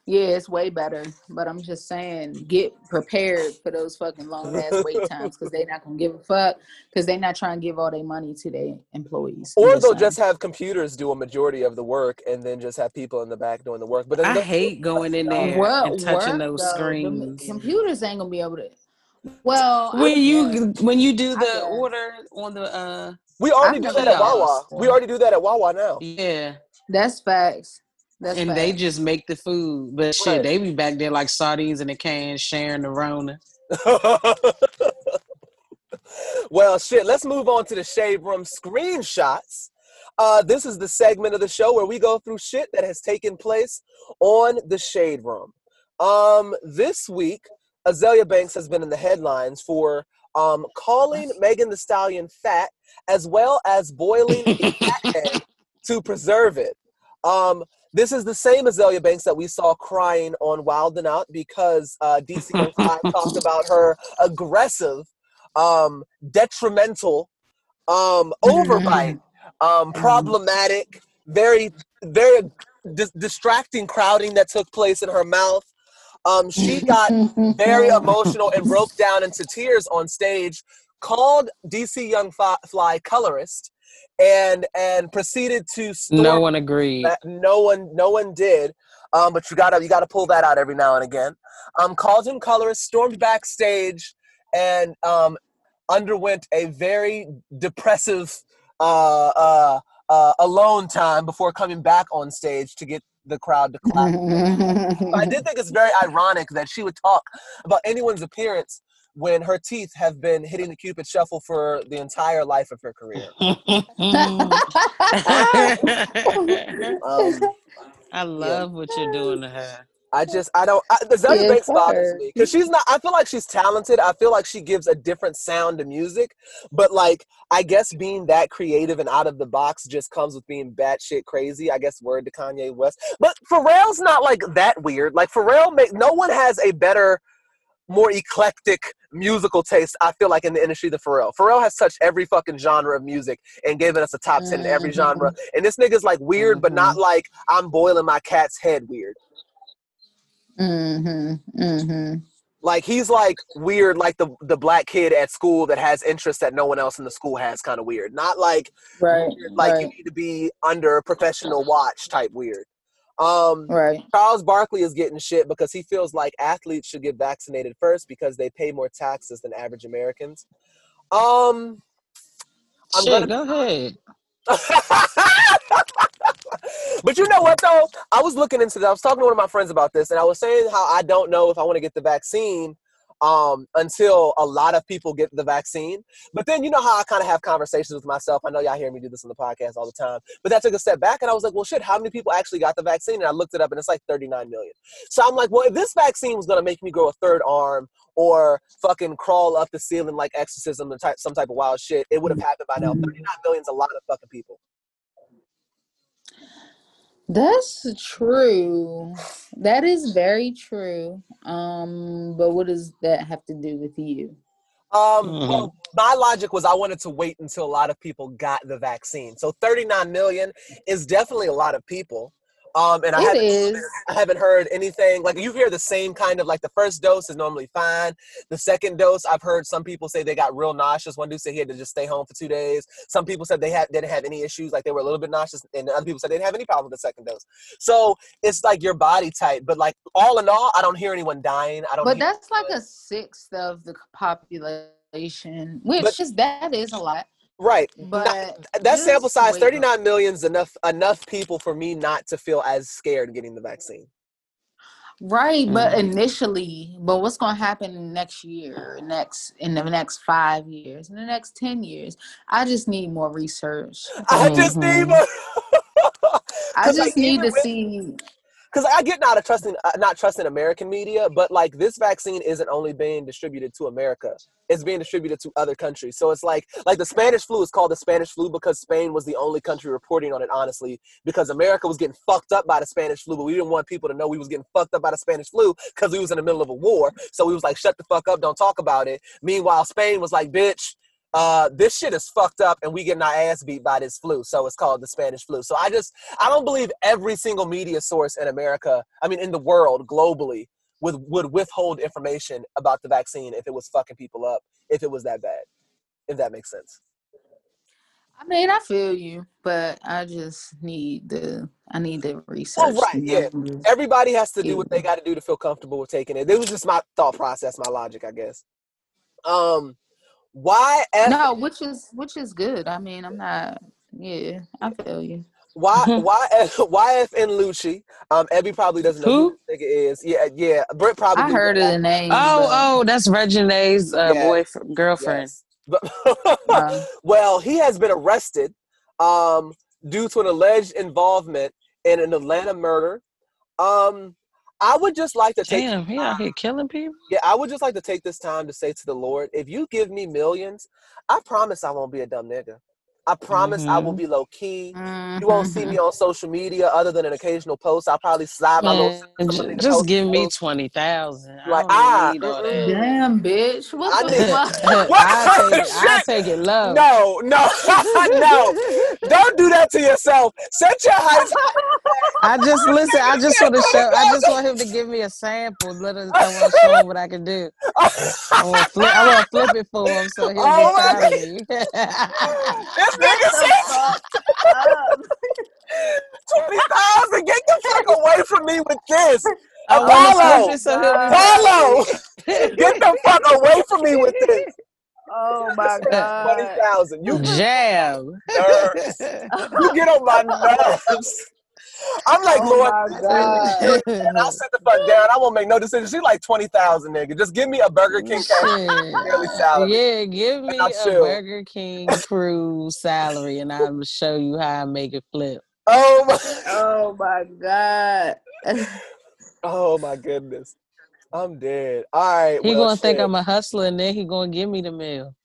Yeah, it's way better. But I'm just saying, get prepared for those fucking long ass wait times because they're not gonna give a fuck because they're not trying to give all their money to their employees. Or they'll saying. just have computers do a majority of the work, and then just have people in the back doing the work. But then I hate going in there What and touching work, those though? The screens. computers ain't gonna be able to. Well, I when you guess. when you do the order on the uh we already I've do never that at Wawa. We already do that at Wawa now. yeah, that's facts. That's and facts. they just make the food, but shit, Right. they be back there like sardines in a can, sharing the Rona. well, shit. Let's move on to the shade room screenshots. Uh, this is the segment of the show where we go through shit that has taken place on the shade room. Um, this week, Azealia Banks has been in the headlines for um, calling Megan Thee Stallion fat, as well as boiling cat to preserve it. Um, this is the same Azealia Banks that we saw crying on Wild 'N Out because uh, DC Young Fly talked about her aggressive, um, detrimental, um, overbite, um, problematic, very, very dis- distracting crowding that took place in her mouth. Um, she got very emotional and broke down into tears on stage, called DC Young Fly colorist, and and proceeded to storm No one agreed. no one no one did um, but you gotta you gotta pull that out every now and again um, called him colorist stormed backstage and um, underwent a very depressive uh, uh, uh, alone time before coming back on stage to get the crowd to clap. I did think it's very ironic that she would talk about anyone's appearance when her teeth have been hitting the cupid shuffle for the entire life of her career. Um, I love what you're doing to her. I just I don't. I, the Zelda Banks bothers me because she's not. I feel like she's talented. I feel like she gives a different sound to music, but like I guess being that creative and out of the box just comes with being batshit crazy. I guess word to Kanye West, but Pharrell's not like that weird. Like Pharrell, make no one has a better, more eclectic musical taste. I feel like in the industry than Pharrell. Pharrell has touched every fucking genre of music and given us a top ten in every genre. Mm-hmm. And this nigga's like weird, but not mm-hmm. like I'm boiling my cat's head weird. Hmm hmm Like he's like weird, like the the black kid at school that has interests that no one else in the school has. Kind of weird. Not like Right. like you need to be under a professional watch type weird. Um, Right. Charles Barkley is getting shit because he feels like athletes should get vaccinated first because they pay more taxes than average Americans. Um, I'm Shit, gonna- go ahead. but you know what though? I was looking into this. I was talking to one of my friends about this, and I was saying how I don't know if I want to get the vaccine um, until a lot of people get the vaccine. But then you know how I kind of have conversations with myself. I know y'all hear me do this on the podcast all the time. But that took a step back, and I was like, well, shit, how many people actually got the vaccine? And I looked it up, and it's like 39 million. So I'm like, well, if this vaccine was gonna make me grow a third arm or fucking crawl up the ceiling like exorcism and type some type of wild shit, it would have happened by now. 39 million is a lot of fucking people. That's true. That is very true. Um, but what does that have to do with you? Um, well, my logic was I wanted to wait until a lot of people got the vaccine. So 39 million is definitely a lot of people. Um, and I It haven't, is. I haven't heard anything like you hear the same kind of like the first dose is normally fine. The second dose, I've heard some people say they got real nauseous. One dude said he had to just stay home for two days. Some people said they had didn't have any issues, like they were a little bit nauseous, and other people said they didn't have any problem with the second dose. So it's like your body type, but like all in all, I don't hear anyone dying. I don't. But that's like a sixth of the population, which But- is that is a lot. Right. But Not- that sample size, wait. 39 million is enough enough people for me not to feel as scared getting the vaccine. Right, but Mhm. initially, but what's going to happen next year, next in the next five years, in the next ten years? I just need more research. I just need Mhm. more. I 'Cause, just like, need to with- see. Because I get not a trusting, uh, not trusting American media, but like this vaccine isn't only being distributed to America; it's being distributed to other countries. So it's like, like the Spanish flu is called the Spanish flu because Spain was the only country reporting on it. Honestly, because America was getting fucked up by the Spanish flu, but we didn't want people to know we was getting fucked up by the Spanish flu because we was in the middle of a war. So we was like, shut the fuck up, don't talk about it. Meanwhile, Spain was like, bitch. Uh, this shit is fucked up and we getting our ass beat by this flu. So it's called the Spanish flu. So I just I don't believe every single media source in America, I mean in the world globally, would would withhold information about the vaccine if it was fucking people up, if it was that bad. If that makes sense. I mean, I feel you, but I just need the I need the research. right, the yeah. Everybody has to do what they got to do to feel comfortable with taking it. It was just my thought process, my logic, I guess. Um, why F No, which is which is good. I mean, I'm not. Yeah, I feel you. why why YFN Lucci? Um, Ebby probably doesn't know who, Who? this nigga is. Yeah, yeah. Britt probably. I heard of the name. Oh, but- oh, that's Regine's uh, Yeah. boyfriend, girlfriend. Yes. Wow. well, he has been arrested um, due to an alleged involvement in an Atlanta murder. Um, I would just like to take Damn, he out here killing people. yeah, I would just like to take this time to say to the Lord, if you give me millions, I promise I won't be a dumb nigga. I promise I will Mhm. be low key. You won't see me on social media other than an occasional post. I'll probably slide my little Man, some j- nigga just give me post. twenty thousand. I Like, don't ah. Damn, bitch. What I the fuck? What? I take, I Shit. take it low. No, no, no. Don't do that to yourself. Set your heights. I just listen. I just want to show. I just want him to give me a sample. Let us. I want to show him what I can do. I want to flip. I want to flip it for him so he'll Oh be my proud of me. this nigga said twenty thousand. Get the fuck away from me with this. I want Apollo! to flip it so he'll be proud Apollo, get the fuck away from me with this. Oh my god. Twenty thousand. You Jam. You get on my nerves. I'm like, Oh Lord, and I'll sit the fuck down. I won't make no decision. She's like twenty thousand, nigga. Just give me a Burger King cash salary. Yeah, give me a chill. Burger King crew salary, and I'll show you how I make it flip. Oh my, Oh my god. oh my goodness. I'm dead. All right. He well, gonna think. I'm a hustler, and then he gonna give me the meal.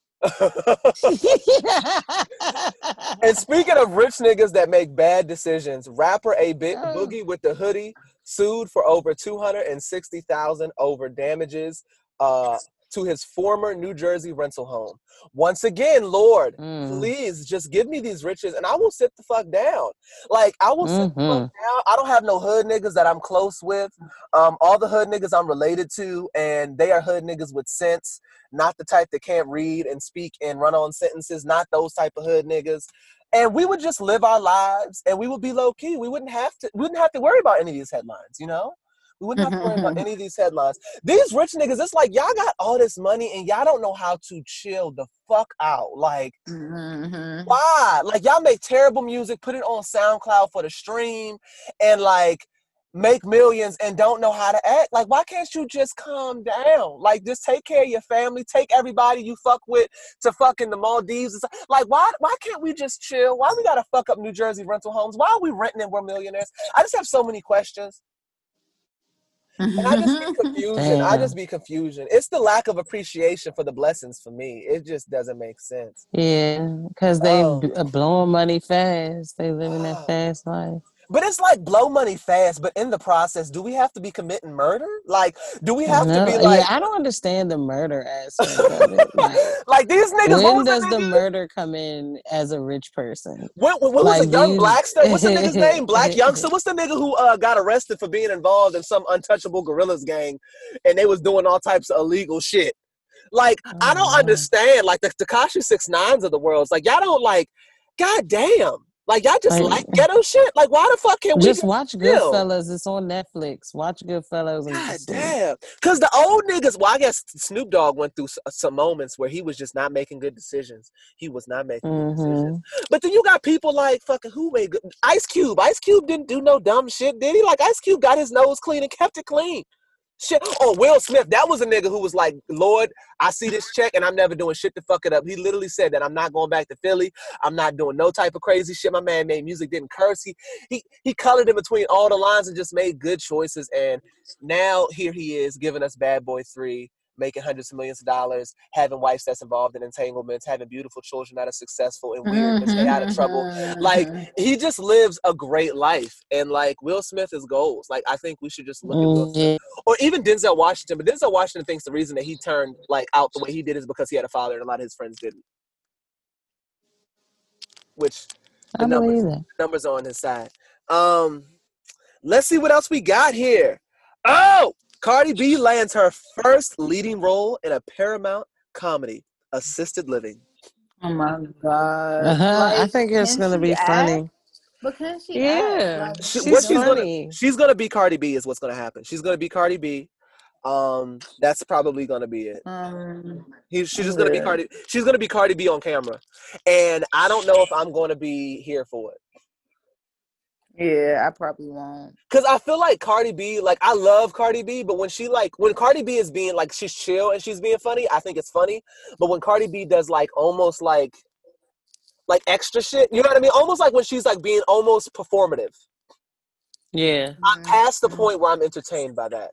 And speaking of rich niggas that make bad decisions, rapper A Bit Oh. Boogie with the hoodie sued for over two hundred and sixty thousand over damages uh, to his former New Jersey rental home. Once again, Lord, Mm. please just give me these riches, and I will sit the fuck down. Like I will sit the fuck Mhm. down. I don't have no hood niggas that I'm close with. Um, all the hood niggas I'm related to, and they are hood niggas with sense not the type that can't read and speak and run on sentences, not those type of hood niggas. And we would just live our lives and we would be low key. We wouldn't have to we wouldn't have to worry about any of these headlines, you know? We wouldn't have to worry about any of these headlines. These rich niggas, it's like y'all got all this money and y'all don't know how to chill the fuck out. Like, Mhm. why? Like y'all make terrible music, put it on SoundCloud for the stream, and like make millions and don't know how to act. Like, why can't you just calm down? Like, just take care of your family, take everybody you fuck with to fucking the Maldives. and. Like, why why can't we just chill? Why we gotta fuck up New Jersey rental homes? Why are we renting and we're millionaires? I just have so many questions. And I just be confusion. I just be confusion. It's the lack of appreciation for the blessings for me. It just doesn't make sense. Yeah, because they Oh. uh, blowing money fast. They living Oh. that fast life. But it's like blow money fast, but in the process, do we have to be committing murder? Like, do we have No, to be like, yeah, I don't understand the murder aspect of it. Like, like these niggas? when does the nigga? murder come in as a rich person? When, when, what was a young do you- blackster? What's the nigga's name? Black youngster. What's the nigga who uh, got arrested for being involved in some untouchable gorillas gang, and they was doing all types of illegal shit? Like, I don't Oh. understand. Like the Tekashi Six Nines of the world. It's like y'all don't like. God damn. Like y'all just Like- like ghetto shit. Like why the fuck can't we Just watch chill? Goodfellas. It's on Netflix. Watch Goodfellas. And God damn. Because the old niggas, well, I guess Snoop Dogg went through uh, some moments where he was just not making good decisions. He was not making good decisions. But then you got people like fucking who made good Ice Cube. Ice Cube didn't do no dumb shit, did he? Like Ice Cube got his nose clean and kept it clean. Shit. Oh, Will Smith, that was a nigga who was like, Lord, I see this check and I'm never doing shit to fuck it up. He literally said that I'm not going back to Philly. I'm not doing no type of crazy shit. My man made music, didn't curse. He he he colored in between all the lines and just made good choices. And now here he is giving us Bad Boy 3, making hundreds of millions of dollars, having wives that's involved in entanglements, having beautiful children that are successful and weird and stay out of trouble. Like he just lives a great life. And like Will Smith is goals. Like I think we should just look at Will Mm, Smith. Or even Denzel Washington. But Denzel Washington thinks the reason that he turned like out the way he did is because he had a father and a lot of his friends didn't. Which I the numbers that. numbers are on his side. Um, let's see what else we got here. Oh, Cardi B lands her first leading role in a Paramount comedy, Assisted Living. Oh my god. Uh-huh. I think it's gonna be act? funny. But can she Yeah. act? Like, She, She's she's funny. gonna she's gonna be Cardi B is what's gonna happen. She's gonna be Cardi B. Um, that's probably gonna be it. um, He, she's just gonna be Yeah. Cardi. She's gonna be Cardi B on camera, and I don't know if I'm gonna be here for it. Yeah, I probably won't. Cause I feel like Cardi B, like I love Cardi B, but when she like when Cardi B is being like she's chill and she's being funny, I think it's funny. But when Cardi B does like almost like like extra shit, you know what I mean? Almost like when she's like being almost performative. Yeah. I'm past the Mhm. point where I'm entertained by that.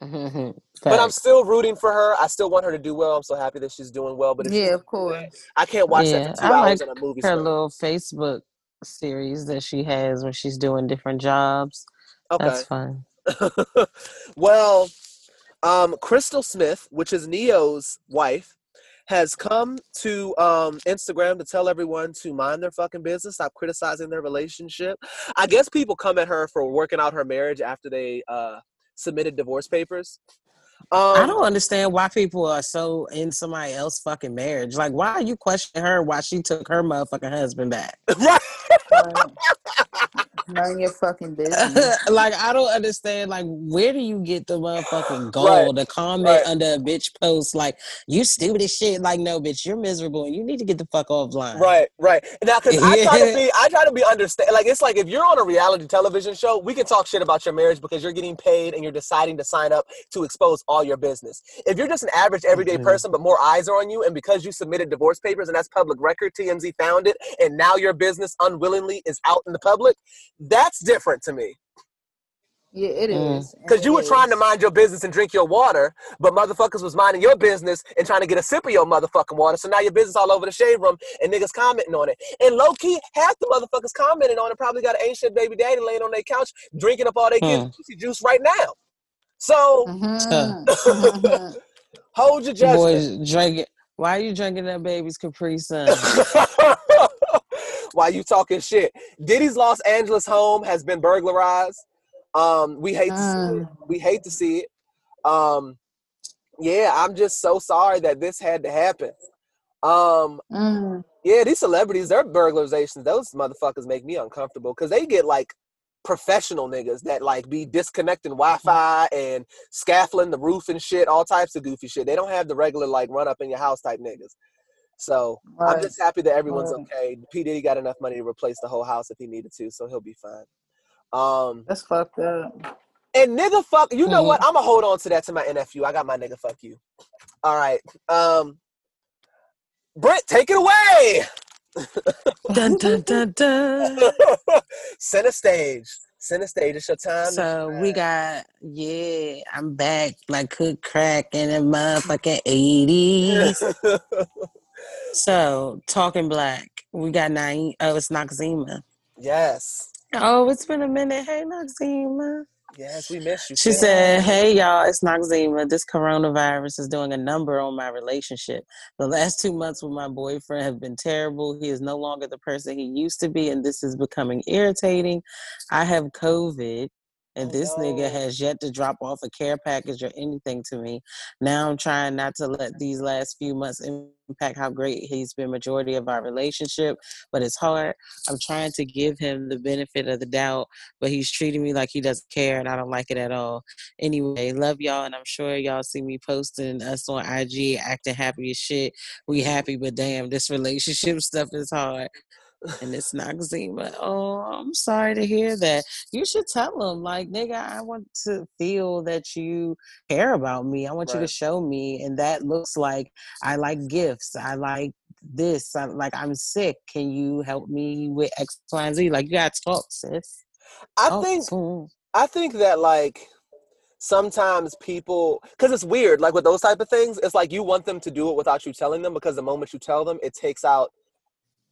but But I'm still rooting for her. I still want her to do well. I'm so happy that she's doing well. But if Yeah, of course. I can't watch Yeah, that for two I hours like in a movie. her straight. little Facebook series that she has when she's doing different jobs. Okay. That's fun. well, um, Crystal Smith, which is Ne-Yo's wife, has come to um, Instagram to tell everyone to mind their fucking business, stop criticizing their relationship. I guess people come at her for working out her marriage after they uh, submitted divorce papers. Um, I don't understand why people are so in somebody else fucking marriage. Like, why are you questioning her why she took her motherfucking husband back? Right. Um, Mind your fucking business. like, I don't understand. Like, where do you get the motherfucking gall to comment right. under a bitch post like you stupid as shit? Like, no, bitch, you're miserable and you need to get the fuck offline. Right, right. Now, because I try to be, I try to be understand. Like, it's like if you're on a reality television show, we can talk shit about your marriage because you're getting paid and you're deciding to sign up to expose all your business. If you're just an average everyday Mhm. person, but more eyes are on you, and because you submitted divorce papers and that's public record, TMZ found it, and now your business unwillingly is out in the public, that's different to me. Yeah, it Mm. Because you It were trying to mind your business and drink your water, but motherfuckers was minding your business and trying to get a sip of your motherfucking water. So now your business all over the shade room and niggas commenting on it. And low key, half the motherfuckers commenting on it probably got an ancient baby daddy laying on their couch drinking up all their kids' Hmm. pussy juice right now. So Mhm. Mhm. hold your judgment. Boys drinking. Why are you drinking that baby's Capri Sun? Why you talking shit? Diddy's Los Angeles home has been burglarized. Um, we hate to see it. Mm. We hate to see it. Um, yeah, I'm just so sorry that this had to happen. Um, Mm. yeah, these celebrities, their burglarizations, those motherfuckers make me uncomfortable because they get like professional niggas that like be disconnecting Wi-Fi and scaffolding the roof and shit, all types of goofy shit. They don't have the regular like run up in your house type niggas. So I'm just happy that everyone's Right. okay. P Diddy got enough money to replace the whole house if he needed to, so he'll be fine. Um, That's fucked up. and nigga fuck, you know Mhm. what? I'm gonna hold on to that to my NFU. I got my nigga fuck you. All right. Um, Britt, take it away. dun, dun, dun, dun. Center stage. Center stage. It's your time. So we got yeah, I'm back like cook crack in the motherfucking eighties. so talking black, we got nine. Oh, it's Noxema. yes. Oh, it's been a minute. Hey, Noxema. Yes, we miss you. She said, Hey y'all, it's Noxema. This coronavirus is doing a number on my relationship. The last two months with my boyfriend have been terrible. He is no longer the person he used to be, and this is becoming irritating. I have COVID, and this nigga has yet to drop off a care package or anything to me. Now I'm trying not to let these last few months impact how great he's been majority of our relationship, but it's hard. I'm trying to give him the benefit of the doubt but he's treating me like he doesn't care and I don't like it at all. Anyway, love y'all and I'm sure y'all see me posting us on IG acting happy as shit. We happy, but damn, this relationship stuff is hard. And it's Noxema. Oh, I'm sorry to hear that. You should tell him, like, nigga, I want to feel that you care about me. I want you to show me. And that looks like I like gifts. I like this. I, like, I'm sick. Can you help me with X, Y, and Z? Like, you gotta talk, sis. I Talk think him. I think that like sometimes people because it's weird like with those type of things it's like you want them to do it without you telling them because the moment you tell them it takes out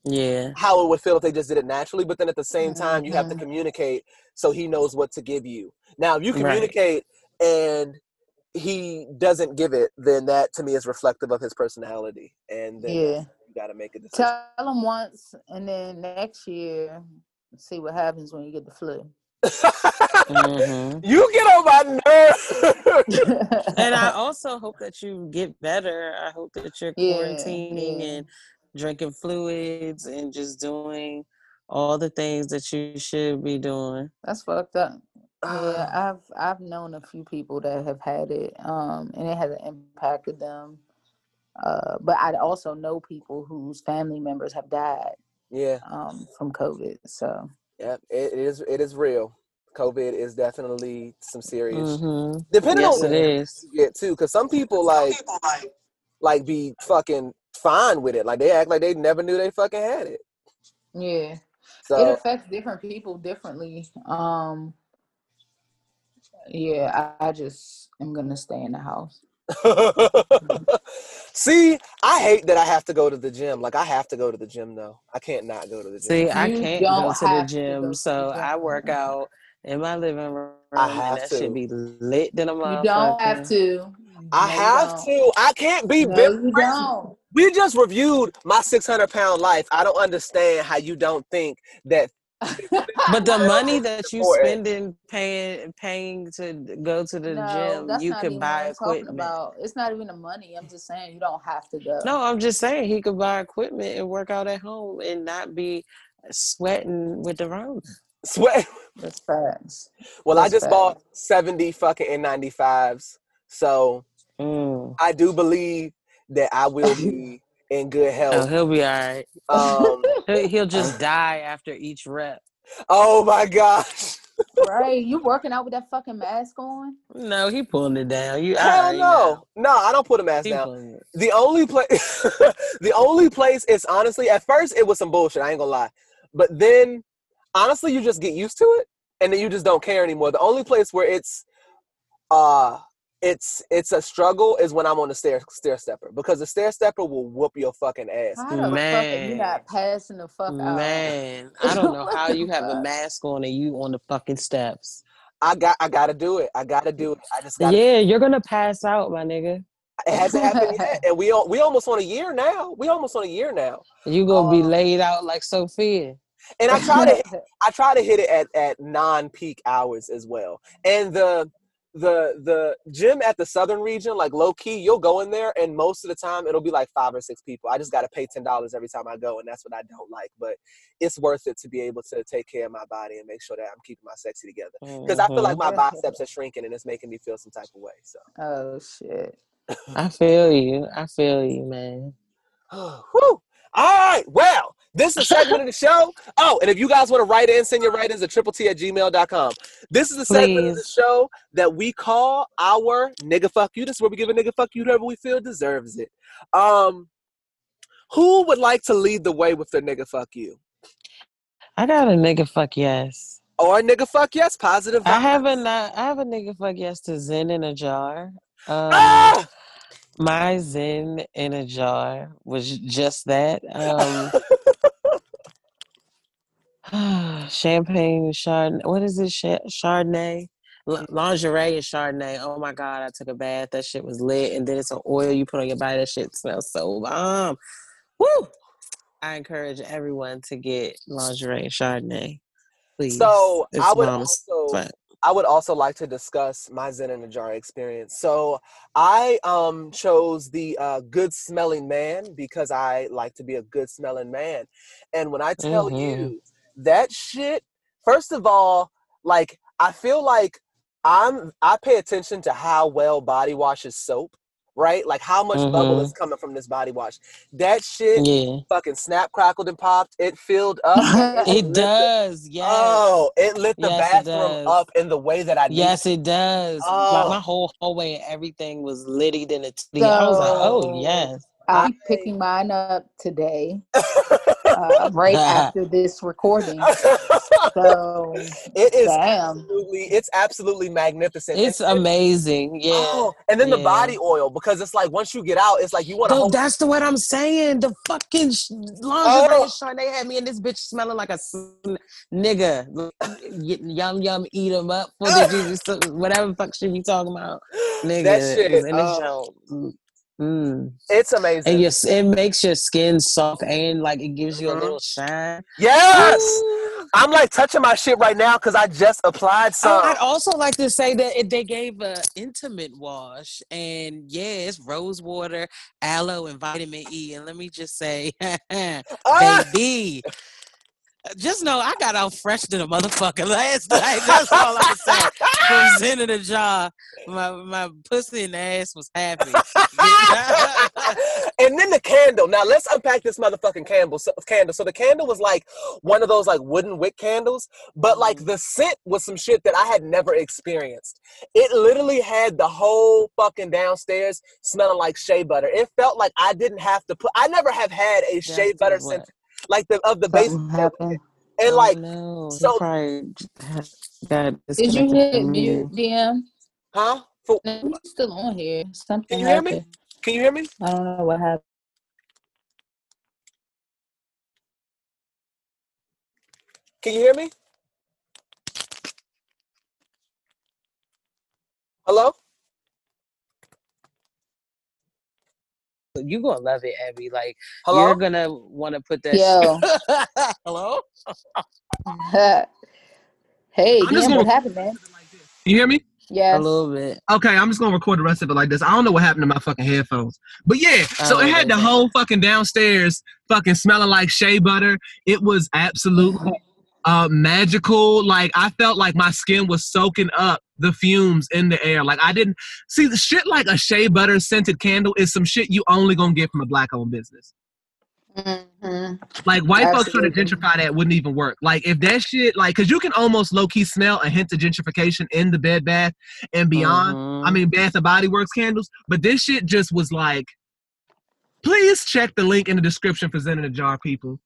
Yeah. how it would feel if they just did it naturally but then at the same time you have to Mhm. communicate so he knows what to give you now if you Right. communicate and he doesn't give it then that to me is reflective of his personality and then Yeah. you got to make a decision Tell him once, and then next year, see what happens when you get the flu. hmm you get on my nerves And I also hope that you get better. I hope that you're Yeah, quarantining yeah. and drinking fluids and just doing all the things that you should be doing. That's fucked up. Ah. Yeah, I've I've known a few people that have had it, um, and it hasn't impacted them. Uh, but I also know people whose family members have died yeah um, from COVID. So Yeah, it is. It is real. COVID is definitely some serious. hmm Depending Yes, on it is. get too, because some people like like be fucking fine with it. Like they act like they never knew they fucking had it. Yeah. It affects different people differently. Um yeah, I, I just am gonna stay in the house. see, I hate that I have to go to the gym. Like I have to go to the gym though. I can't not go to the gym. See, I can't go to the have to go gym, the so gym. I work out in my living room, I have that to. should be lit than a You don't have to. I No, you have to. I can't be No, big. you don't. We just reviewed my 600 pound life. I don't understand how you don't think that. But the money that you important. spending paying paying to go to the no, gym, you not could buy what I'm talking equipment. about. It's not even the money. I'm just saying you don't have to go. No, I'm just saying he could buy equipment and work out at home and not be sweating with the Rona. Sweat. That's facts. Well, I That's just bought 70 fucking N95s. So Mm. I do believe that I will be in good Oh, health. he'll be all right. Um, He'll, he'll just die after each rep. oh my gosh. right? You working out with that fucking mask on? No, he pulling it down. You I Hell already no. know. No, I don't put a mask He down. The only place the only place is honestly at first it was some bullshit, I ain't gonna lie. But then honestly you just get used to it and then you just don't care anymore. The only place where it's uh it's it's a struggle is when I'm on the stair stair stepper because the stair stepper will whoop your fucking ass. How the fuck you Man. not passing the fuck out? Man, I don't know how you have a mask on and you on the fucking steps. I got I gotta do it. I gotta do it. I just gotta Yeah, you're gonna pass out, my nigga. it hasn't happened yet. And we we almost on a year now. We almost on a year now. You gonna be Um, laid out like Sophia. And I try to I try to hit it at, at non-peak hours as well. And the the the gym at the southern region, like low key, you'll go in there and most of the time it'll be like five or six people. I just gotta pay ten dollars every time I go, and that's what I don't like. But it's worth it to be able to take care of my body and make sure that I'm keeping my sexy together. Because I feel mm-hmm. like my biceps are shrinking and it's making me feel some type of way. So oh shit. I feel you. I feel you, man. Whew. All right. Well, this is a segment of the show. Oh, and if you guys want to write in, send your write-ins at triple T at gmail.com. This is a segment of the show that we call our nigga fuck you. This is where we give a nigga fuck you to whoever we feel deserves it. Um, who would like to lead the way with their nigga fuck you? I got a nigga fuck yes. Or a nigga fuck yes, positive I have a vibes. I have a nigga fuck yes to Zen in a jar. Um, Ah! my Zen in a jar was just that. Um, champagne Chardonnay. What is it? Cha- Chardonnay. L- lingerie and Chardonnay. Oh my god! I took a bath. That shit was lit. And then it's an oil you put on your body. That shit smells so bomb. Woo! I encourage everyone to get lingerie and Chardonnay. Please. So It's I would also. I would also like to discuss my Zen in a Jar experience. So I um chose the uh, good smelling man because I like to be a good smelling man. And when I tell Mhm. you that shit, first of all, like I feel like I'm I pay attention to how well body washes soap, right? Like how much bubble Mhm. is coming from this body wash. That shit Yeah. fucking snap crackled and popped. It filled up. and It lit the- does. Yes. Oh, it lit the Yes, bathroom up in the way that I need. Yes, it does. Oh. Like my whole hallway and everything was litty than a titty. I was like, oh So- yes. I'm be picking mine up today, uh, right after this recording. So it is damn. absolutely it's absolutely magnificent. It's And- amazing. Yeah. Oh, and then the body oil because it's like once you get out, it's like you want to. Dude, that's the what I'm saying. The fucking sh- lingerie Oh. and had me and this bitch smelling like a sn- nigga. Y- Yum yum, eat 'em up for the Jesus, whatever fuck she be talking about. Nigga, that shit. in the joint. Mm. it's amazing. And your, it makes your skin soft and like it gives you a Mhm. little shine. yes, Ooh. I'm like touching my shit right now because I just applied Oh, some. I'd also like to say that it, they gave a intimate wash, and yeah, it's rose water, aloe, and vitamin E. And let me just say, Ah! baby, just know I got out fresh than a motherfucker last night. That's all I'm gonna say. From Zen in the jar, my my pussy and ass was happy. And then the candle. Now let's unpack this motherfucking candle. So, candle. So the candle was like one of those like wooden wick candles, but mm-hmm. like the scent was some shit that I had never experienced. It literally had the whole fucking downstairs smelling like shea butter. It felt like I didn't have to put. I never have had a shea That's butter scent like the of the base. Something happened. And Oh, like, no, so- probably Did you disconnected hit mute, you. DM? huh? For, No, he's still on here. Something Can you hear me? can you hear me? I don't know what happened. Can you hear me? Hello? You gonna love it, Abby. Like Hello? you're gonna want to put that. Yo. Hello. hey, I'm just gonna- what happened, man? You hear me? Yeah, A little bit. Okay, I'm just gonna record the rest of it like this. I don't know what happened to my fucking headphones, but yeah. So it had the whole fucking downstairs fucking smelling like shea butter. It was absolutely uh magical. Like I felt like my skin was soaking up the fumes in the air. Like I didn't see the shit like a shea butter scented candle is some shit you only gonna get from a black owned business. hmm Like white folks trying to Absolutely. gentrify that wouldn't even work. Like if that shit, like, cause you can almost low key smell a hint of gentrification in the Bed Bath and Beyond. I mean, Bath and Body Works candles, but this shit just was like. Please check the link in the description for Zen in a Jar, people.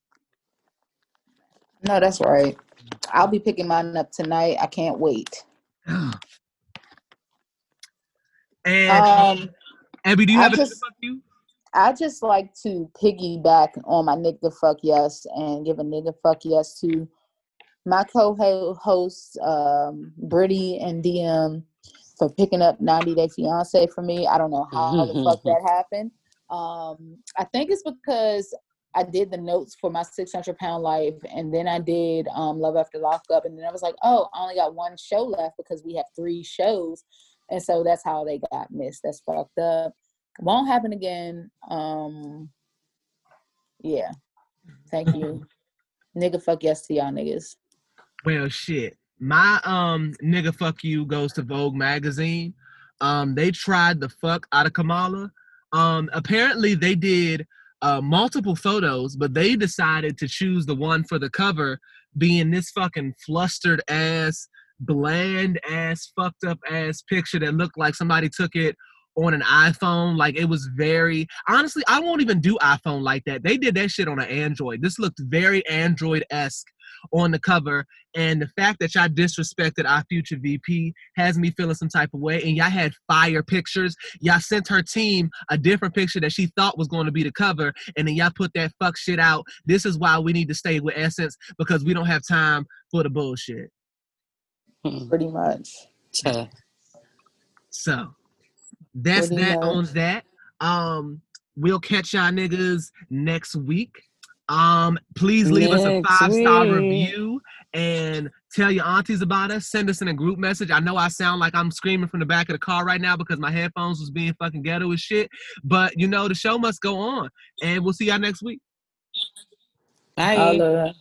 No, that's right. I'll be picking mine up tonight. I can't wait. And Um, Abby, do you I have a just- fuck you? I just like to piggyback on my nigga fuck yes and give a nigga fuck yes to my co-hosts, um, Brittany and DM for picking up 90 Day Fiance for me. I don't know how the fuck that happened. Um, I think it's because I did the notes for my 600 pound life and then I did um, Love After Lockup and then I was like, oh, I only got one show left because we have three shows. And so that's how they got missed. That's fucked up. Won't happen again. Um, yeah. Thank you. Nigga fuck yes to y'all niggas. Well, shit. My um nigga fuck you goes to Vogue magazine. Um, they tried the fuck out of Kamala. Um, apparently they did uh multiple photos, but they decided to choose the one for the cover, being this fucking flustered ass, bland ass, fucked up ass picture that looked like somebody took it on an iPhone. Like it was very honestly, I won't even do iPhone like that. They did that shit on an Android. This looked very Android-esque on the cover. And the fact that y'all disrespected our future VP has me feeling some type of way. And y'all had fire pictures. Y'all sent her team a different picture that she thought was going to be the cover. And then y'all put that fuck shit out. This is why we need to stay with Essence because we don't have time for the bullshit. Pretty much. Yeah. So that's Pretty that on that. Um, we'll catch y'all niggas next week. Um, please leave us a five star review and tell your aunties about us. Send us in a group message. I know I sound like I'm screaming from the back of the car right now because my headphones was being fucking ghetto as shit. But you know the show must go on, and we'll see y'all next week. Bye. Holla.